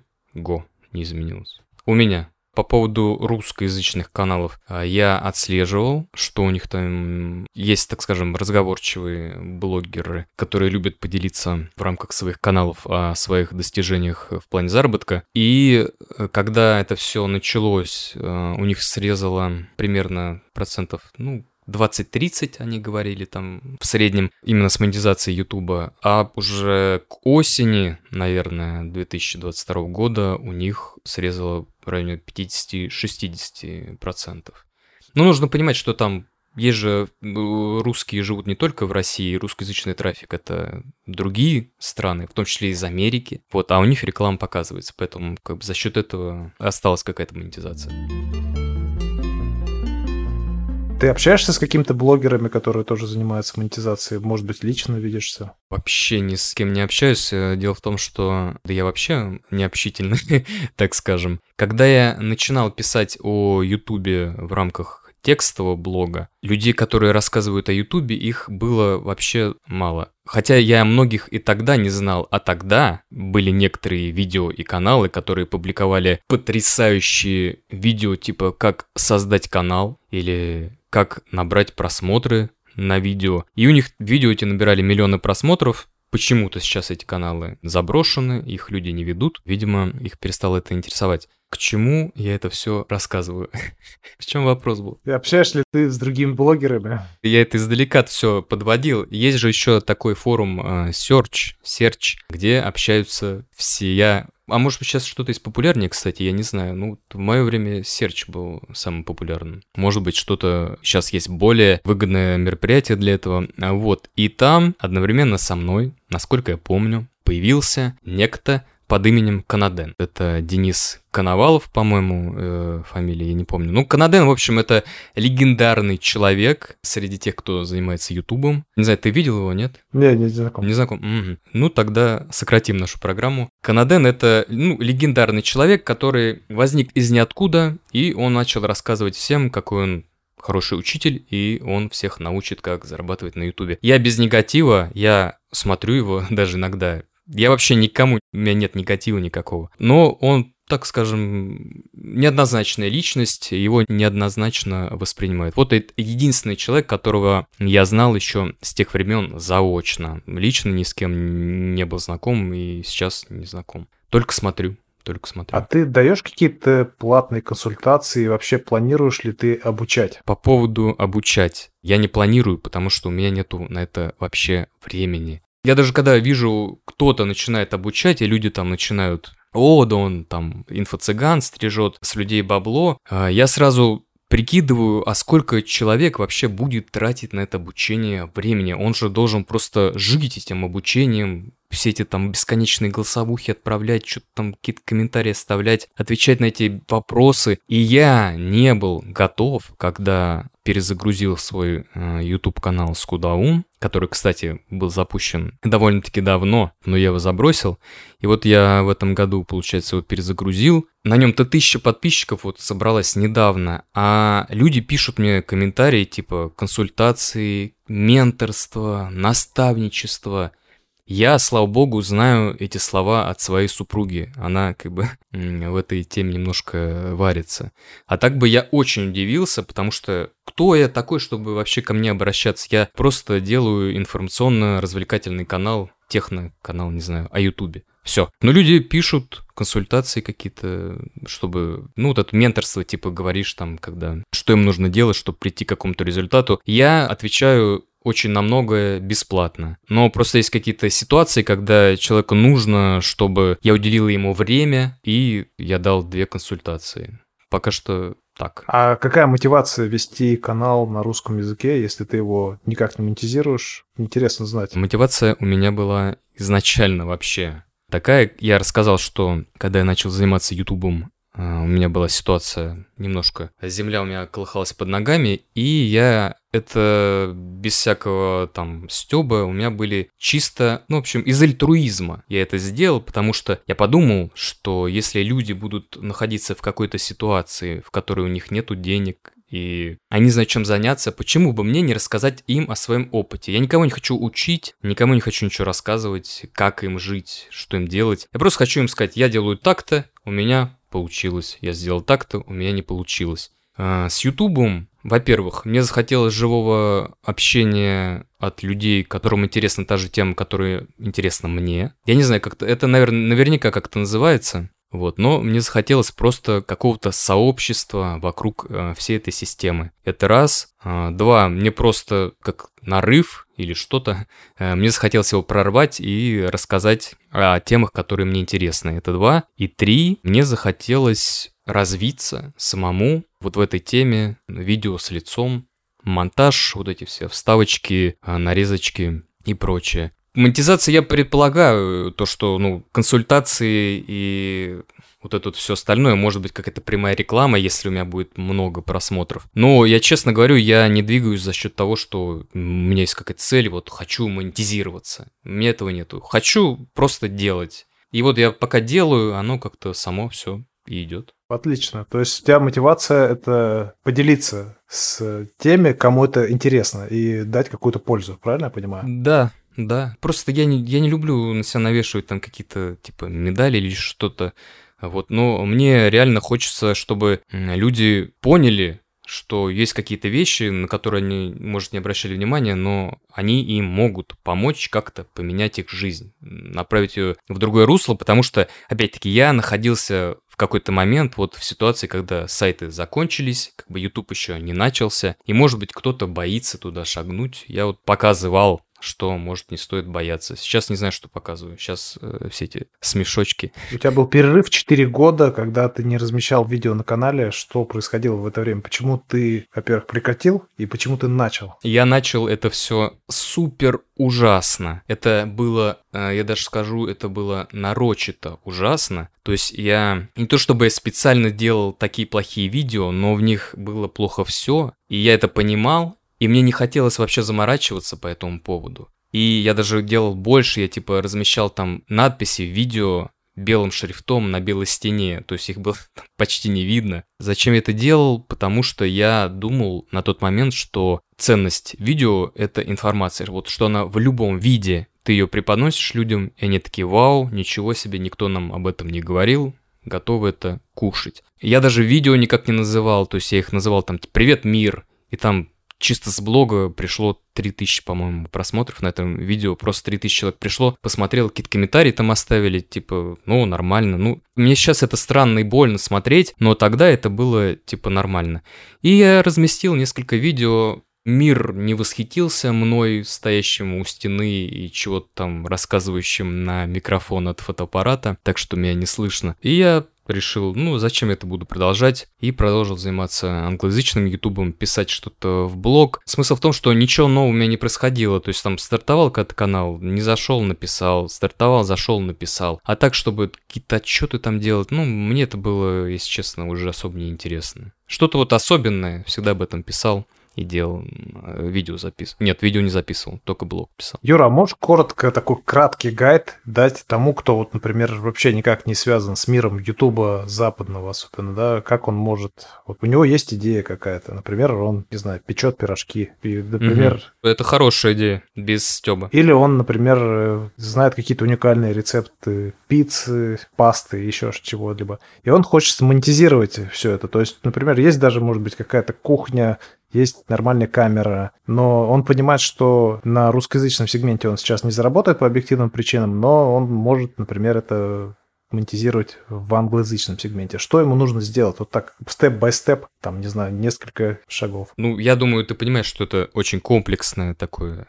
Speaker 1: не изменилось. У меня. По поводу русскоязычных каналов а, я отслеживал, что у них там есть, так скажем, разговорчивые блогеры, которые любят поделиться в рамках своих каналов о своих достижениях в плане заработка. И э, когда это все началось, э, у них срезало примерно процентов, ну, 20-30, они говорили там в среднем, именно с монетизацией Ютуба. А уже к осени, наверное, 2022 года у них срезало в районе 50-60%. Но нужно понимать, что там есть же русские живут не только в России, русскоязычный трафик это другие страны, в том числе из Америки. Вот, а у них реклама показывается, поэтому как бы за счет этого осталась какая-то монетизация.
Speaker 2: Ты общаешься с какими-то блогерами, которые тоже занимаются монетизацией? Может быть, лично видишься?
Speaker 1: Вообще ни с кем не общаюсь. Э, дело в том, что да я вообще не общительный, [laughs] так скажем. Когда я начинал писать о Ютубе в рамках текстового блога, людей, которые рассказывают о Ютубе, их было вообще мало. Хотя я многих и тогда не знал, а тогда были некоторые видео и каналы, которые публиковали потрясающие видео, типа как создать канал или как набрать просмотры на видео. И у них видео эти набирали миллионы просмотров. Почему-то сейчас эти каналы заброшены, их люди не ведут. Видимо, их перестало это интересовать. К чему я это все рассказываю? [laughs] В чем вопрос был?
Speaker 2: И общаешься ли ты с другими блогерами?
Speaker 1: Я это издалека все подводил. Есть же еще такой форум uh, Search, Search, где общаются все. Я а может быть сейчас что-то из популярнее, кстати, я не знаю. Ну, в мое время Search был самым популярным. Может быть что-то сейчас есть более выгодное мероприятие для этого. А вот. И там одновременно со мной, насколько я помню, появился некто под именем Канаден. Это Денис Коновалов, по-моему, э, фамилия, я не помню. Ну, Канаден, в общем, это легендарный человек среди тех, кто занимается Ютубом. Не знаю, ты видел его, нет?
Speaker 2: Не, не знаком.
Speaker 1: Не знаком. Угу. Ну, тогда сократим нашу программу. Канаден — это, ну, легендарный человек, который возник из ниоткуда, и он начал рассказывать всем, какой он хороший учитель, и он всех научит, как зарабатывать на Ютубе. Я без негатива, я смотрю его [laughs] даже иногда я вообще никому, у меня нет негатива никакого. Но он так скажем, неоднозначная личность, его неоднозначно воспринимают. Вот это единственный человек, которого я знал еще с тех времен заочно. Лично ни с кем не был знаком и сейчас не знаком. Только смотрю. Только смотрю.
Speaker 2: А ты даешь какие-то платные консультации? Вообще планируешь ли ты обучать?
Speaker 1: По поводу обучать. Я не планирую, потому что у меня нету на это вообще времени. Я даже когда вижу, кто-то начинает обучать, и люди там начинают о, да он там инфо-цыган стрижет с людей бабло, а, я сразу прикидываю, а сколько человек вообще будет тратить на это обучение времени. Он же должен просто жить этим обучением, все эти там бесконечные голосовухи отправлять, что-то там какие-то комментарии оставлять, отвечать на эти вопросы. И я не был готов, когда перезагрузил свой э, YouTube канал Скудаун, который, кстати, был запущен довольно-таки давно, но я его забросил. И вот я в этом году, получается, его перезагрузил. На нем-то тысяча подписчиков вот собралась недавно, а люди пишут мне комментарии типа консультации, менторство, наставничество – я, слава богу, знаю эти слова от своей супруги. Она как бы [laughs] в этой теме немножко варится. А так бы я очень удивился, потому что кто я такой, чтобы вообще ко мне обращаться? Я просто делаю информационно-развлекательный канал, техно-канал, не знаю, о Ютубе. Все. Но люди пишут консультации какие-то, чтобы, ну, вот это менторство, типа, говоришь там, когда, что им нужно делать, чтобы прийти к какому-то результату. Я отвечаю очень на многое бесплатно. Но просто есть какие-то ситуации, когда человеку нужно, чтобы я уделил ему время, и я дал две консультации. Пока что так.
Speaker 2: А какая мотивация вести канал на русском языке, если ты его никак не монетизируешь? Интересно знать.
Speaker 1: Мотивация у меня была изначально вообще такая. Я рассказал, что когда я начал заниматься ютубом, у меня была ситуация немножко, земля у меня колыхалась под ногами, и я это без всякого там стеба, у меня были чисто, ну, в общем, из альтруизма я это сделал, потому что я подумал, что если люди будут находиться в какой-то ситуации, в которой у них нету денег, и они знают, чем заняться, почему бы мне не рассказать им о своем опыте? Я никого не хочу учить, никому не хочу ничего рассказывать, как им жить, что им делать. Я просто хочу им сказать, я делаю так-то, у меня получилось. Я сделал так-то, у меня не получилось. А, с Ютубом, во-первых, мне захотелось живого общения от людей, которым интересна та же тема, которая интересна мне. Я не знаю, как это, наверное, наверняка как-то называется. Вот, но мне захотелось просто какого-то сообщества вокруг э, всей этой системы. Это раз. А, два, мне просто как нарыв или что-то, [laughs] э, мне захотелось его прорвать и рассказать о темах, которые мне интересны. Это два. И три, мне захотелось развиться самому вот в этой теме видео с лицом, монтаж, вот эти все вставочки, а, нарезочки и прочее. Монетизация, я предполагаю, то, что, ну, консультации и вот это вот все остальное, может быть, какая-то прямая реклама, если у меня будет много просмотров. Но я честно говорю, я не двигаюсь за счет того, что у меня есть какая-то цель, вот хочу монетизироваться. У меня этого нету. Хочу просто делать. И вот я пока делаю, оно как-то само все и идет.
Speaker 2: Отлично. То есть у тебя мотивация это поделиться с теми, кому это интересно, и дать какую-то пользу, правильно я понимаю?
Speaker 1: Да, да. Просто я не, я не люблю на себя навешивать там какие-то типа медали или что-то. Вот, но мне реально хочется, чтобы люди поняли, что есть какие-то вещи, на которые они, может, не обращали внимания, но они им могут помочь как-то поменять их жизнь, направить ее в другое русло, потому что, опять-таки, я находился в какой-то момент вот в ситуации, когда сайты закончились, как бы YouTube еще не начался, и, может быть, кто-то боится туда шагнуть. Я вот показывал что, может, не стоит бояться. Сейчас не знаю, что показываю. Сейчас э, все эти смешочки.
Speaker 2: У тебя был перерыв 4 года, когда ты не размещал видео на канале. Что происходило в это время? Почему ты, во-первых, прекратил и почему ты начал?
Speaker 1: Я начал это все супер ужасно. Это было, э, я даже скажу, это было нарочито ужасно. То есть я не то чтобы я специально делал такие плохие видео, но в них было плохо все, и я это понимал, и мне не хотелось вообще заморачиваться по этому поводу. И я даже делал больше, я типа размещал там надписи, видео белым шрифтом на белой стене, то есть их было [laughs] почти не видно. Зачем я это делал? Потому что я думал на тот момент, что ценность видео — это информация, вот что она в любом виде, ты ее преподносишь людям, и они такие, вау, ничего себе, никто нам об этом не говорил, готовы это кушать. Я даже видео никак не называл, то есть я их называл там «Привет, мир», и там чисто с блога пришло 3000, по-моему, просмотров на этом видео. Просто 3000 человек пришло, посмотрел, какие-то комментарии там оставили, типа, ну, нормально. Ну, мне сейчас это странно и больно смотреть, но тогда это было, типа, нормально. И я разместил несколько видео, Мир не восхитился мной, стоящим у стены и чего-то там рассказывающим на микрофон от фотоаппарата, так что меня не слышно. И я решил, ну, зачем я это буду продолжать, и продолжил заниматься англоязычным ютубом, писать что-то в блог. Смысл в том, что ничего нового у меня не происходило, то есть там стартовал когда-то канал, не зашел, написал, стартовал, зашел, написал. А так, чтобы какие-то отчеты там делать, ну, мне это было, если честно, уже особо не интересно. Что-то вот особенное, всегда об этом писал и делал видео записывал. Нет, видео не записывал, только блог писал.
Speaker 2: Юра, а можешь коротко такой краткий гайд дать тому, кто вот, например, вообще никак не связан с миром Ютуба западного особенно, да, как он может... Вот у него есть идея какая-то, например, он, не знаю, печет пирожки, и, например...
Speaker 1: Угу. Это хорошая идея, без стеба.
Speaker 2: Или он, например, знает какие-то уникальные рецепты пиццы, пасты, еще чего-либо, и он хочет монетизировать все это. То есть, например, есть даже, может быть, какая-то кухня есть нормальная камера, но он понимает, что на русскоязычном сегменте он сейчас не заработает по объективным причинам, но он может, например, это монетизировать в англоязычном сегменте. Что ему нужно сделать? Вот так, степ-бай-степ, там, не знаю, несколько шагов.
Speaker 1: Ну, я думаю, ты понимаешь, что это очень комплексное такое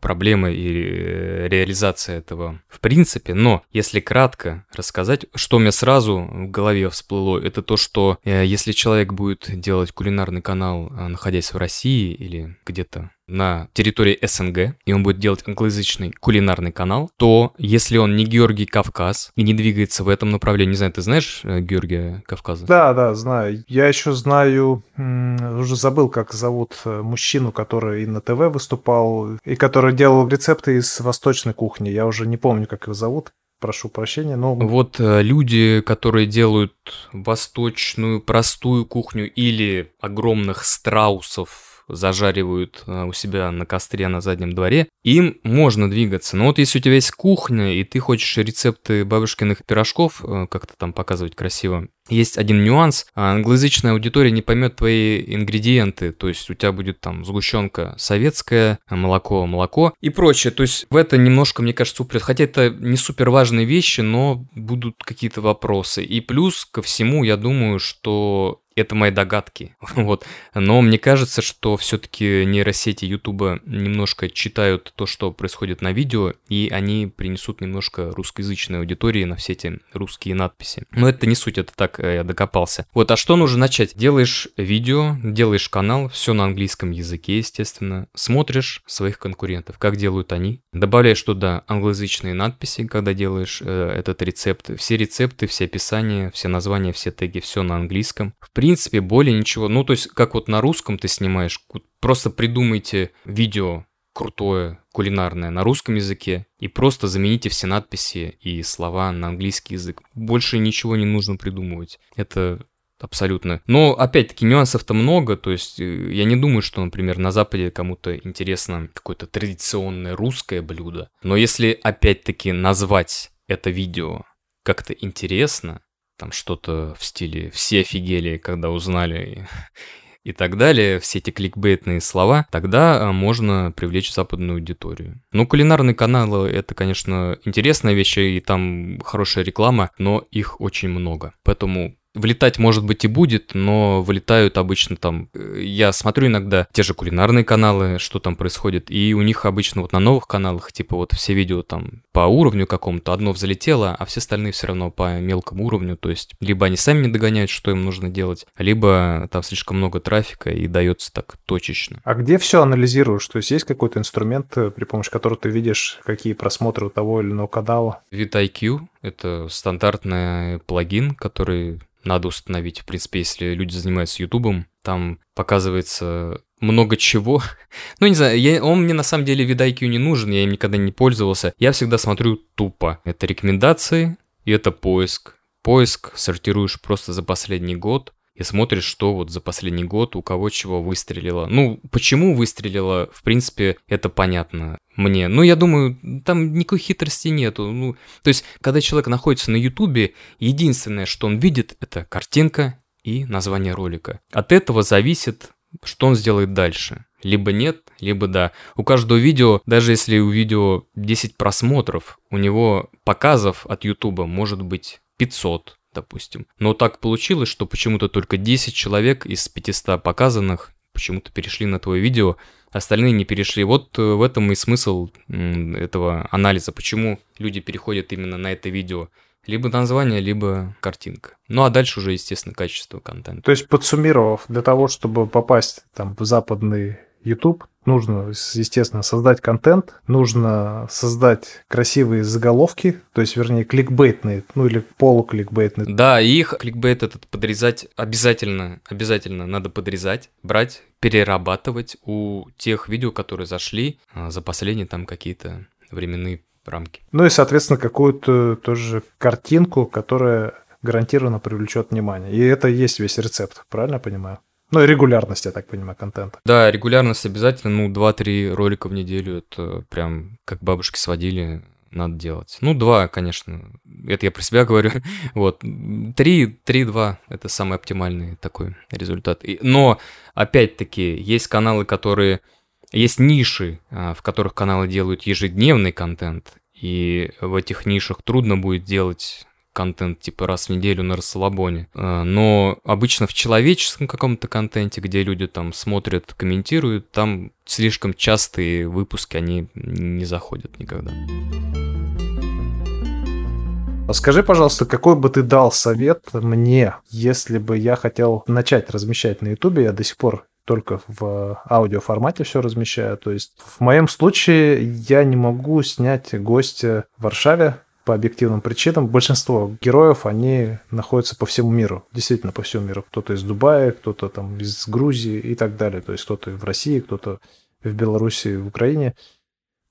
Speaker 1: проблема и э, реализация этого в принципе. Но если кратко рассказать, что мне сразу в голове всплыло, это то, что э, если человек будет делать кулинарный канал, э, находясь в России или где-то на территории СНГ, и он будет делать англоязычный кулинарный канал, то если он не Георгий Кавказ и не двигается в этом направлении, не знаю, ты знаешь э, Георгия Кавказа?
Speaker 2: Да, да, знаю. Я еще знаю, уже забыл, как зовут э, мужчину, который и на ТВ выступал, и который делал рецепты из восточной кухни. Я уже не помню, как его зовут прошу прощения, но...
Speaker 1: Вот э, люди, которые делают восточную простую кухню или огромных страусов зажаривают э, у себя на костре на заднем дворе, им можно двигаться. Но вот если у тебя есть кухня, и ты хочешь рецепты бабушкиных пирожков э, как-то там показывать красиво, есть один нюанс. А англоязычная аудитория не поймет твои ингредиенты. То есть у тебя будет там сгущенка советская, молоко, молоко и прочее. То есть в это немножко, мне кажется, уплет. Хотя это не супер важные вещи, но будут какие-то вопросы. И плюс ко всему, я думаю, что это мои догадки. [laughs] вот. Но мне кажется, что все-таки нейросети Ютуба немножко читают то, что происходит на видео, и они принесут немножко русскоязычной аудитории на все эти русские надписи. Но это не суть, это так э, я докопался. Вот, а что нужно начать? Делаешь видео, делаешь канал, все на английском языке, естественно. Смотришь своих конкурентов, как делают они. Добавляешь туда англоязычные надписи, когда делаешь э, этот рецепт. Все рецепты, все описания, все названия, все теги, все на английском. В более ничего. Ну, то есть, как вот на русском ты снимаешь, просто придумайте видео крутое, кулинарное на русском языке и просто замените все надписи и слова на английский язык. Больше ничего не нужно придумывать. Это абсолютно. Но, опять-таки, нюансов-то много, то есть э, я не думаю, что, например, на Западе кому-то интересно какое-то традиционное русское блюдо. Но если, опять-таки, назвать это видео как-то интересно, там что-то в стиле «все офигели, когда узнали» [laughs] и так далее, все эти кликбейтные слова, тогда а, можно привлечь западную аудиторию. Ну, кулинарные каналы — это, конечно, интересная вещь, и там хорошая реклама, но их очень много. Поэтому Влетать, может быть, и будет, но вылетают обычно там... Э, я смотрю иногда те же кулинарные каналы, что там происходит, и у них обычно вот на новых каналах, типа вот все видео там по уровню какому-то, одно взлетело, а все остальные все равно по мелкому уровню, то есть либо они сами не догоняют, что им нужно делать, либо там слишком много трафика и дается так точечно.
Speaker 2: А где все анализируешь? То есть есть какой-то инструмент, э, при помощи которого ты видишь, какие просмотры у того или иного канала?
Speaker 1: VidIQ — это стандартный плагин, который надо установить. В принципе, если люди занимаются Ютубом, там показывается много чего. [laughs] ну, не знаю, я, он мне на самом деле видайкью не нужен, я им никогда не пользовался. Я всегда смотрю тупо. Это рекомендации и это поиск. Поиск сортируешь просто за последний год и смотришь, что вот за последний год у кого чего выстрелило. Ну, почему выстрелило, в принципе, это понятно мне. Ну, я думаю, там никакой хитрости нету. Ну, то есть, когда человек находится на Ютубе, единственное, что он видит, это картинка и название ролика. От этого зависит, что он сделает дальше. Либо нет, либо да. У каждого видео, даже если у видео 10 просмотров, у него показов от Ютуба может быть 500, допустим. Но так получилось, что почему-то только 10 человек из 500 показанных почему-то перешли на твое видео, остальные не перешли. Вот э, в этом и смысл этого анализа, почему люди переходят именно на это видео. Либо название, либо картинка. Ну а дальше уже, естественно, качество контента.
Speaker 2: То есть, подсуммировав, для того, чтобы попасть там, в западный YouTube, нужно, естественно, создать контент, нужно создать красивые заголовки, то есть, вернее, кликбейтные, ну или полукликбейтные.
Speaker 1: Да, их кликбейт этот подрезать обязательно, обязательно надо подрезать, брать, перерабатывать у тех видео, которые зашли а, за последние там какие-то временные рамки.
Speaker 2: Ну и, соответственно, какую-то тоже картинку, которая гарантированно привлечет внимание. И это и есть весь рецепт, правильно я понимаю? Ну и регулярность, я так понимаю, контента.
Speaker 1: Да, регулярность обязательно. Ну, 2-3 ролика в неделю, это прям как бабушки сводили, надо делать. Ну, два, конечно. Это я про себя говорю. [laughs] вот. Три, три, два — это самый оптимальный такой результат. Но, опять-таки, есть каналы, которые... Есть ниши, а, в которых каналы делают ежедневный контент, и в этих нишах трудно будет делать контент типа раз в неделю на расслабоне. Э, но обычно в человеческом каком-то контенте, где люди там смотрят, комментируют, там слишком частые выпуски, они не заходят никогда.
Speaker 2: А скажи, пожалуйста, какой бы ты дал совет мне, если бы я хотел начать размещать на Ютубе? Я до сих пор только в аудиоформате все размещаю. То есть в моем случае я не могу снять гостя в Варшаве, по объективным причинам большинство героев, они находятся по всему миру. Действительно, по всему миру. Кто-то из Дубая, кто-то там из Грузии и так далее. То есть кто-то в России, кто-то в Беларуси, в Украине.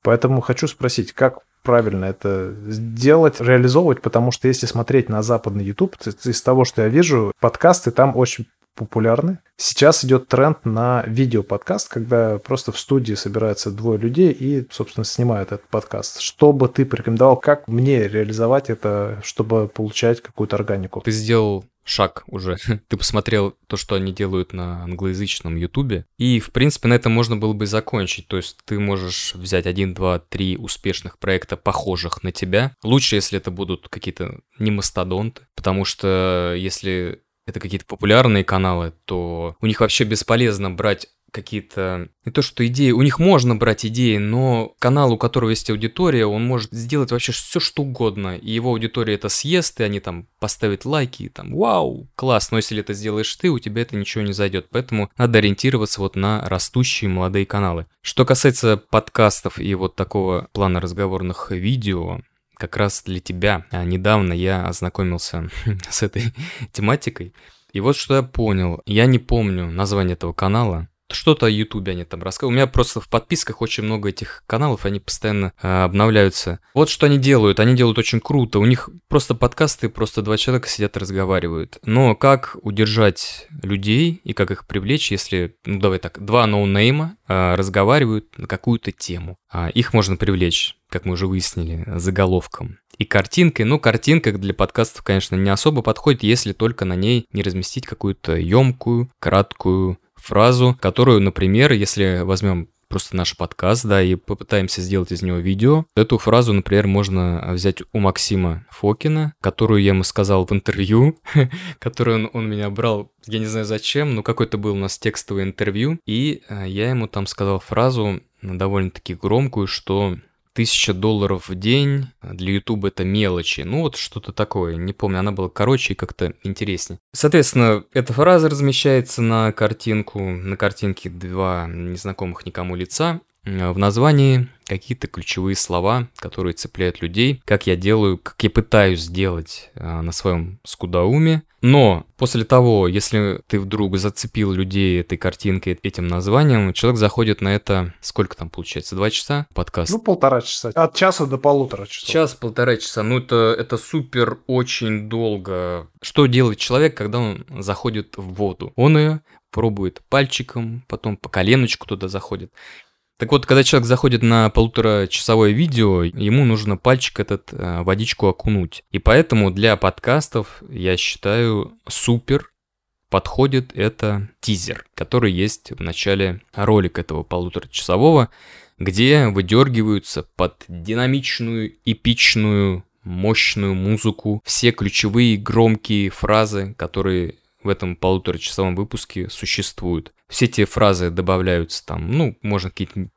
Speaker 2: Поэтому хочу спросить, как правильно это сделать, реализовывать, потому что если смотреть на западный YouTube, из того, что я вижу, подкасты там очень популярны. Сейчас идет тренд на видео-подкаст, когда просто в студии собираются двое людей и, собственно, снимают этот подкаст. Что бы ты порекомендовал, как мне реализовать это, чтобы получать какую-то органику?
Speaker 1: Ты сделал шаг уже. [laughs] Ты посмотрел то, что они делают на англоязычном ютубе, и, в принципе, на этом можно было бы закончить. То есть ты можешь взять один, два, три успешных проекта, похожих на тебя. Лучше, если это будут какие-то не мастодонты, потому что если это какие-то популярные каналы, то у них вообще бесполезно брать какие-то... Не то, что идеи... У них можно брать идеи, но канал, у которого есть аудитория, он может сделать вообще все, что угодно. И его аудитория это съест, и они там поставят лайки, и там, вау, класс. Но если это сделаешь ты, у тебя это ничего не зайдет. Поэтому надо ориентироваться вот на растущие молодые каналы. Что касается подкастов и вот такого плана разговорных видео, как раз для тебя. А недавно я ознакомился [laughs] с этой [laughs] тематикой. И вот что я понял. Я не помню название этого канала, что-то о Ютубе они там рассказывают. У меня просто в подписках очень много этих каналов, они постоянно э, обновляются. Вот что они делают. Они делают очень круто. У них просто подкасты, просто два человека сидят и разговаривают. Но как удержать людей и как их привлечь, если, ну давай так, два ноунейма э, разговаривают на какую-то тему. А их можно привлечь, как мы уже выяснили, заголовком и картинкой. Ну, картинка для подкастов, конечно, не особо подходит, если только на ней не разместить какую-то емкую, краткую фразу, которую, например, если возьмем просто наш подкаст, да, и попытаемся сделать из него видео. Эту фразу, например, можно взять у Максима Фокина, которую я ему сказал в интервью, [laughs] которую он, он меня брал, я не знаю зачем, но какой-то был у нас текстовое интервью, и э, я ему там сказал фразу довольно-таки громкую, что Тысяча долларов в день, для YouTube это мелочи. Ну вот что-то такое, не помню, она была короче и как-то интереснее. Соответственно, эта фраза размещается на картинку, на картинке два незнакомых никому лица. В названии какие-то ключевые слова, которые цепляют людей, как я делаю, как я пытаюсь сделать а, на своем скудауме. Но после того, если ты вдруг зацепил людей этой картинкой, этим названием, человек заходит на это, сколько там получается, два часа подкаст?
Speaker 2: Ну, полтора часа. От часа до полутора часов.
Speaker 1: Час-полтора часа. Ну, это, это супер очень долго. Что делает человек, когда он заходит в воду? Он ее пробует пальчиком, потом по коленочку туда заходит. Так вот, когда человек заходит на полуторачасовое видео, ему нужно пальчик этот э, водичку окунуть. И поэтому для подкастов, я считаю, супер подходит это тизер, который есть в начале ролика этого полуторачасового, где выдергиваются под динамичную, эпичную, мощную музыку все ключевые громкие фразы, которые в этом полуторачасовом выпуске существуют. Все эти фразы добавляются там, ну, можно какие-то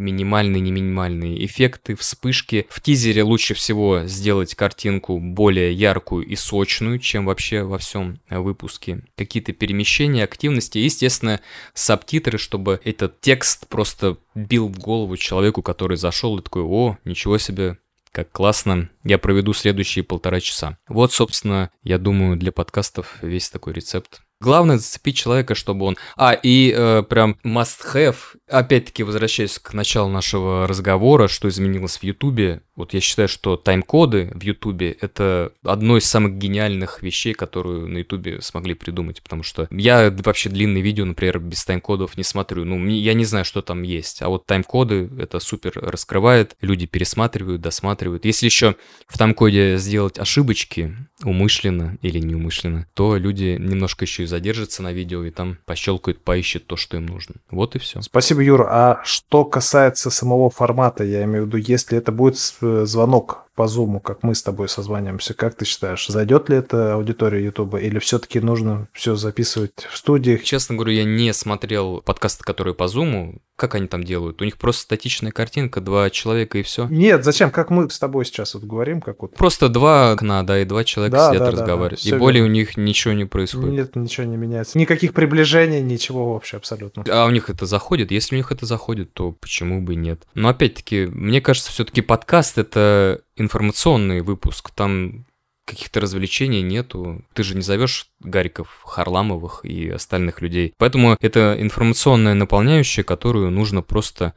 Speaker 1: минимальные, не минимальные эффекты, вспышки. В тизере лучше всего сделать картинку более яркую и сочную, чем вообще во всем выпуске. Какие-то перемещения, активности, естественно, субтитры, чтобы этот текст просто бил в голову человеку, который зашел и такой, о, ничего себе, как классно, я проведу следующие полтора часа. Вот, собственно, я думаю, для подкастов весь такой рецепт. Главное зацепить человека, чтобы он... А, и э, прям must-have, опять-таки возвращаясь к началу нашего разговора, что изменилось в Ютубе, вот я считаю, что тайм-коды в Ютубе — это одно из самых гениальных вещей, которую на Ютубе смогли придумать, потому что я вообще длинные видео, например, без тайм-кодов не смотрю, ну, я не знаю, что там есть, а вот тайм-коды это супер раскрывает, люди пересматривают, досматривают. Если еще в тайм-коде сделать ошибочки, умышленно или неумышленно, то люди немножко еще и задержатся на видео и там пощелкают, поищут то, что им нужно. Вот и все.
Speaker 2: Спасибо, Юра. А что касается самого формата, я имею в виду, если это будет э, звонок по зуму, как мы с тобой созваниваемся, как ты считаешь, зайдет ли это аудитория Ютуба, или все-таки нужно все записывать в студиях?
Speaker 1: Честно говорю, я не смотрел подкасты, которые по зуму, как они там делают? У них просто статичная картинка, два человека и все.
Speaker 2: Нет, зачем? Как мы с тобой сейчас вот говорим, как вот.
Speaker 1: Просто два окна, да, и два человека да, сидят да, разговаривают. Да, да. И более верно. у них ничего не происходит.
Speaker 2: Нет, ничего не меняется. Никаких приближений, ничего вообще абсолютно.
Speaker 1: А у них это заходит? Если у них это заходит, то почему бы нет? Но опять-таки, мне кажется, все-таки подкаст это информационный выпуск, там каких-то развлечений нету. Ты же не зовешь Гариков, Харламовых и остальных людей. Поэтому это информационная наполняющая, которую нужно просто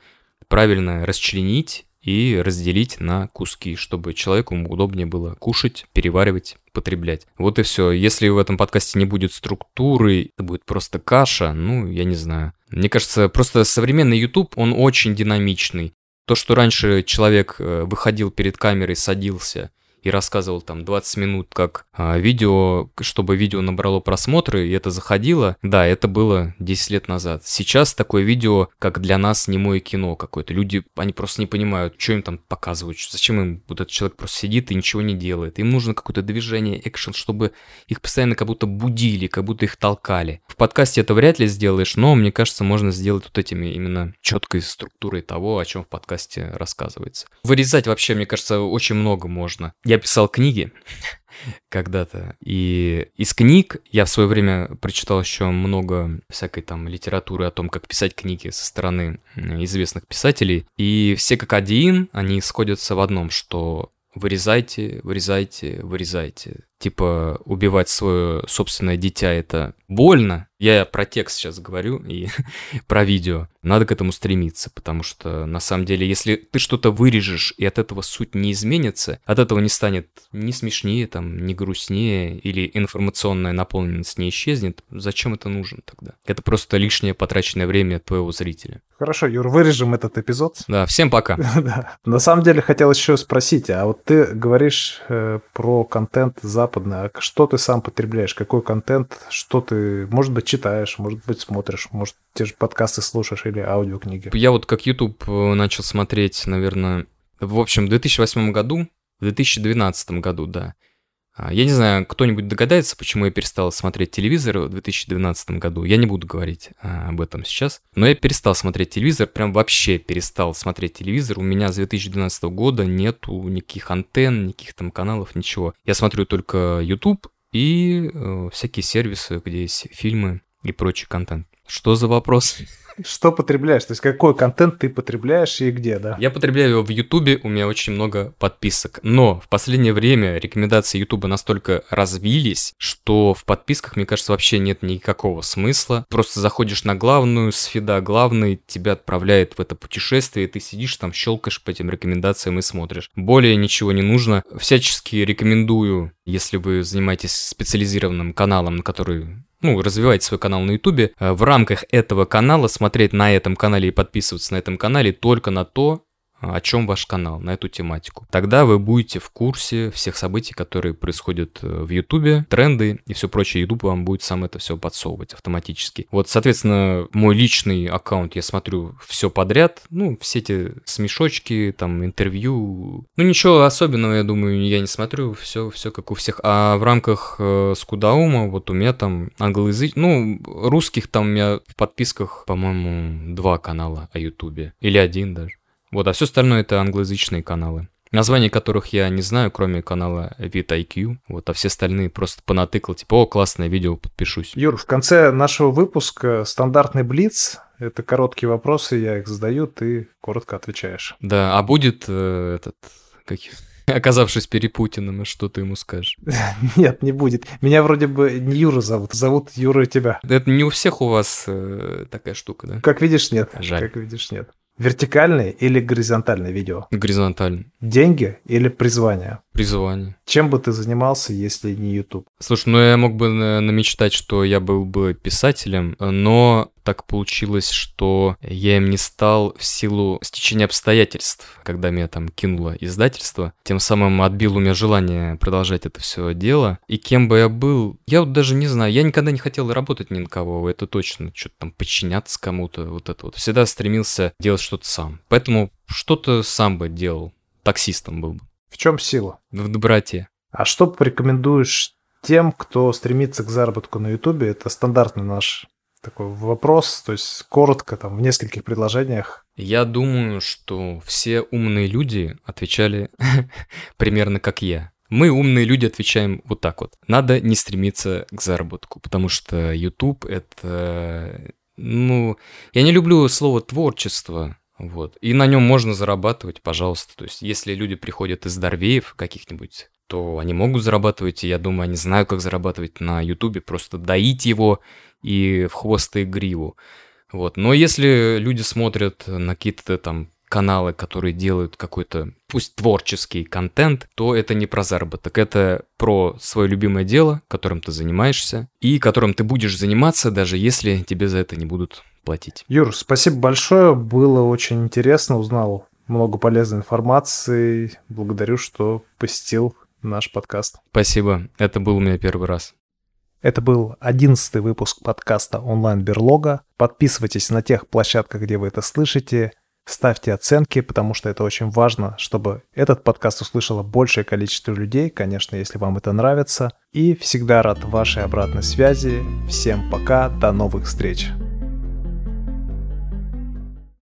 Speaker 1: правильно расчленить и разделить на куски, чтобы человеку удобнее было кушать, переваривать, потреблять. Вот и все. Если в этом подкасте не будет структуры, это будет просто каша, ну, я не знаю. Мне кажется, просто современный YouTube, он очень динамичный. То, что раньше человек э, выходил перед камерой, садился и рассказывал там 20 минут как а, видео, чтобы видео набрало просмотры, и это заходило, да, это было 10 лет назад. Сейчас такое видео, как для нас немое кино какое-то. Люди, они просто не понимают, что им там показывают, зачем им вот этот человек просто сидит и ничего не делает. Им нужно какое-то движение, экшен, чтобы их постоянно как будто будили, как будто их толкали. В подкасте это вряд ли сделаешь, но мне кажется, можно сделать вот этими именно четкой структурой того, о чем в подкасте рассказывается. Вырезать вообще, мне кажется, очень много можно. Я писал книги [laughs] когда-то. И из книг я в свое время прочитал еще много всякой там литературы о том, как писать книги со стороны известных писателей. И все как один, они сходятся в одном, что вырезайте, вырезайте, вырезайте. Типа убивать свое собственное дитя это больно, я про текст сейчас говорю и [laughs] про видео. Надо к этому стремиться, потому что на самом деле, если ты что-то вырежешь и от этого суть не изменится, от этого не станет ни смешнее, там, ни грустнее, или информационная наполненность не исчезнет, зачем это нужно тогда? Это просто лишнее потраченное время твоего зрителя.
Speaker 2: Хорошо, Юр, вырежем этот эпизод.
Speaker 1: Да, всем пока. [laughs]
Speaker 2: да. На самом деле хотел еще спросить, а вот ты говоришь э, про контент западный, а что ты сам потребляешь? Какой контент? Что ты, может быть, читаешь, может быть, смотришь, может, те же подкасты слушаешь или аудиокниги.
Speaker 1: Я вот как YouTube э, начал смотреть, наверное, в общем, в 2008 году, в 2012 году, да. А, я не знаю, кто-нибудь догадается, почему я перестал смотреть телевизор в 2012 году. Я не буду говорить а, об этом сейчас. Но я перестал смотреть телевизор, прям вообще перестал смотреть телевизор. У меня с 2012 года нету никаких антенн, никаких там каналов, ничего. Я смотрю только YouTube и э, всякие сервисы, где есть фильмы и прочий контент. Что за вопрос?
Speaker 2: Что потребляешь? То есть какой контент ты потребляешь и где, да?
Speaker 1: Я потребляю его в Ютубе, у меня очень много подписок. Но в последнее время рекомендации Ютуба настолько развились, что в подписках, мне кажется, вообще нет никакого смысла. Просто заходишь на главную, с фида главный, тебя отправляет в это путешествие, и ты сидишь там, щелкаешь по этим рекомендациям и смотришь. Более ничего не нужно. Всячески рекомендую, если вы занимаетесь специализированным каналом, на который ну, развивайте свой канал на Ютубе, э, в рамках этого канала смотреть на этом канале и подписываться на этом канале только на то, о чем ваш канал, на эту тематику. Тогда вы будете в курсе всех событий, которые происходят э, в Ютубе, тренды и все прочее. Ютуб вам будет сам это все подсовывать автоматически. Вот, соответственно, мой личный аккаунт, я смотрю все подряд, ну, все эти смешочки, там, интервью. Ну, ничего особенного, я думаю, я не смотрю, все, все как у всех. А в рамках э, Скудаума, вот у меня там англоязык, ну, русских там у меня в подписках, по-моему, два канала о Ютубе. Или один даже. Вот, а все остальное это англоязычные каналы. Названий которых я не знаю, кроме канала VidIQ. Вот, а все остальные просто понатыкал, типа, о, классное видео, подпишусь.
Speaker 2: Юр, в конце нашего выпуска стандартный блиц. Это короткие вопросы, я их задаю, ты коротко отвечаешь.
Speaker 1: Да, а будет э, этот, как [laughs] оказавшись перепутиным, что ты ему скажешь? [laughs]
Speaker 2: Нет, не будет. Меня вроде бы не Юра зовут, зовут Юра тебя.
Speaker 1: Это не у всех у вас э, такая штука, да?
Speaker 2: Как видишь, нет.
Speaker 1: Жаль.
Speaker 2: Как видишь, нет. Вертикальное или горизонтальное видео?
Speaker 1: Горизонтальный.
Speaker 2: Деньги или призвание?
Speaker 1: Призвание.
Speaker 2: Чем бы ты занимался, если не YouTube?
Speaker 1: Слушай, ну я мог бы намечтать, что я был бы писателем, но так получилось, что я им не стал в силу стечения обстоятельств, когда меня там кинуло издательство. Тем самым отбил у меня желание продолжать это все дело. И кем бы я был, я вот даже не знаю, я никогда не хотел работать ни на кого, это точно, что-то там подчиняться кому-то, вот это вот. Всегда стремился делать что-то сам. Поэтому что-то сам бы делал, таксистом был бы.
Speaker 2: В чем сила?
Speaker 1: В доброте.
Speaker 2: А что порекомендуешь тем, кто стремится к заработку на Ютубе? Это стандартный наш такой вопрос, то есть коротко, там, в нескольких предложениях.
Speaker 1: Я думаю, что все умные люди отвечали [laughs] примерно как я. Мы, умные люди, отвечаем вот так вот. Надо не стремиться к заработку, потому что YouTube — это... Ну, я не люблю слово «творчество», вот. И на нем можно зарабатывать, пожалуйста. То есть, если люди приходят из Дорвеев каких-нибудь, то они могут зарабатывать, и я думаю, они знают, как зарабатывать на Ютубе, просто доить его и в хвост и гриву. Вот. Но если люди смотрят на какие-то там каналы, которые делают какой-то, пусть творческий контент, то это не про заработок, это про свое любимое дело, которым ты занимаешься, и которым ты будешь заниматься, даже если тебе за это не будут платить.
Speaker 2: Юр, спасибо большое, было очень интересно, узнал много полезной информации. Благодарю, что посетил наш подкаст.
Speaker 1: Спасибо, это был у меня первый раз.
Speaker 2: Это был одиннадцатый выпуск подкаста «Онлайн-берлога». Подписывайтесь на тех площадках, где вы это слышите. Ставьте оценки, потому что это очень важно, чтобы этот подкаст услышало большее количество людей, конечно, если вам это нравится. И всегда рад вашей обратной связи. Всем пока, до новых встреч.